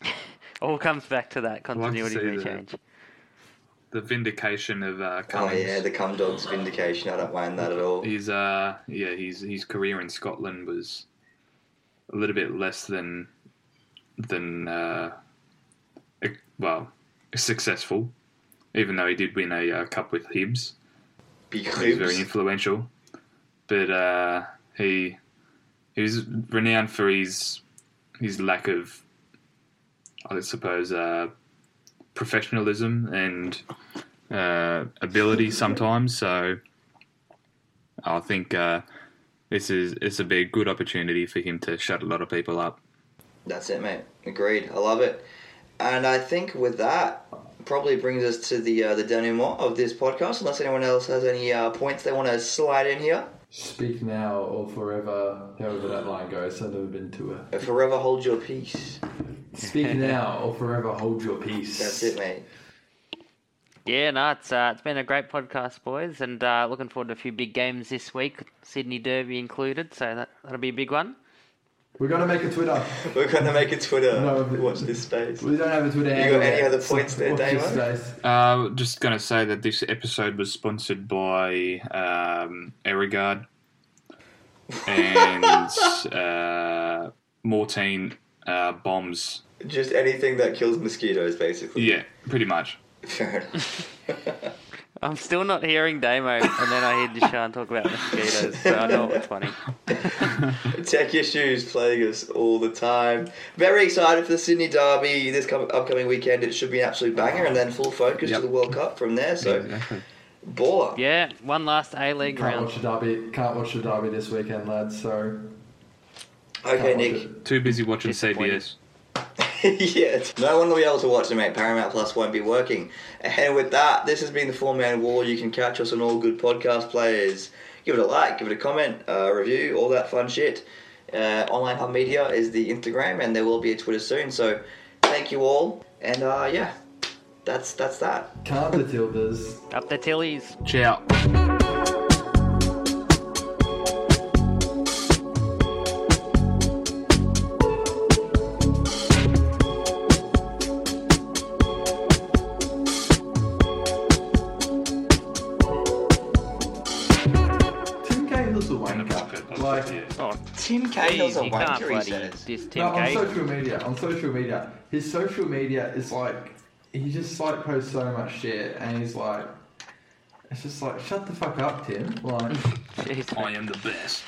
All comes back to that continuity see v change. The vindication of uh, Oh yeah, the Cum Dogs vindication. I don't mind that at all. His uh yeah his his career in Scotland was a little bit less than than uh well successful, even though he did win a uh, cup with Hibs. Big He was very influential, but uh, he he was renowned for his his lack of I suppose uh, professionalism and uh, ability sometimes. So I think uh, this is this would be a good opportunity for him to shut a lot of people up. That's it, mate. Agreed. I love it. And I think with that, probably brings us to the uh, the denouement of this podcast. Unless anyone else has any uh, points they want to slide in here. Speak now or forever, however that line goes. I've never been to it. Forever hold your peace. Speak now or forever hold your peace. That's it, mate. Yeah, no, it's uh, it's been a great podcast, boys, and uh, looking forward to a few big games this week, Sydney Derby included. So that that'll be a big one. We're gonna make a Twitter. We're gonna make a Twitter. No, but- Watch this space. We don't have a Twitter You handle got any yet, other so points there, watch this Uh, just going to say that this episode was sponsored by um, Aerogard and uh, Mortein uh, bombs. Just anything that kills mosquitoes, basically. Yeah, pretty much. Fair enough. I'm still not hearing Damo, and then I hear Deshaun talk about mosquitoes, so I know it's funny. Tech issues plague us all the time. Very excited for the Sydney Derby this upcoming weekend. It should be an absolute banger, and then full focus Yep. to the World Cup from there. So, Exactly. baller. Yeah, one last A League Can't round. watch the derby. Can't watch the derby this weekend, lads. So Okay, Nick. it. Too busy watching CBS. yeah, no one will be able to watch them, mate. Paramount Plus won't be working. And with that, this has been the Four Man Wall. You can catch us on all good podcast players. Give it a like, give it a comment, uh, review, all that fun shit. Uh, Online Hub Media is the Instagram, and there will be a Twitter soon. So, thank you all, and uh, yeah, that's that's that. can't the Tildas. Up the Tillies. Ciao. Tim Cahill's you can't wanker, he bloody says. diss Tim no, on Cahill. social media. On social media, his social media is like he just like posts so much shit, and he's like, it's just like shut the fuck up, Tim. Like. Jeez. I am the best.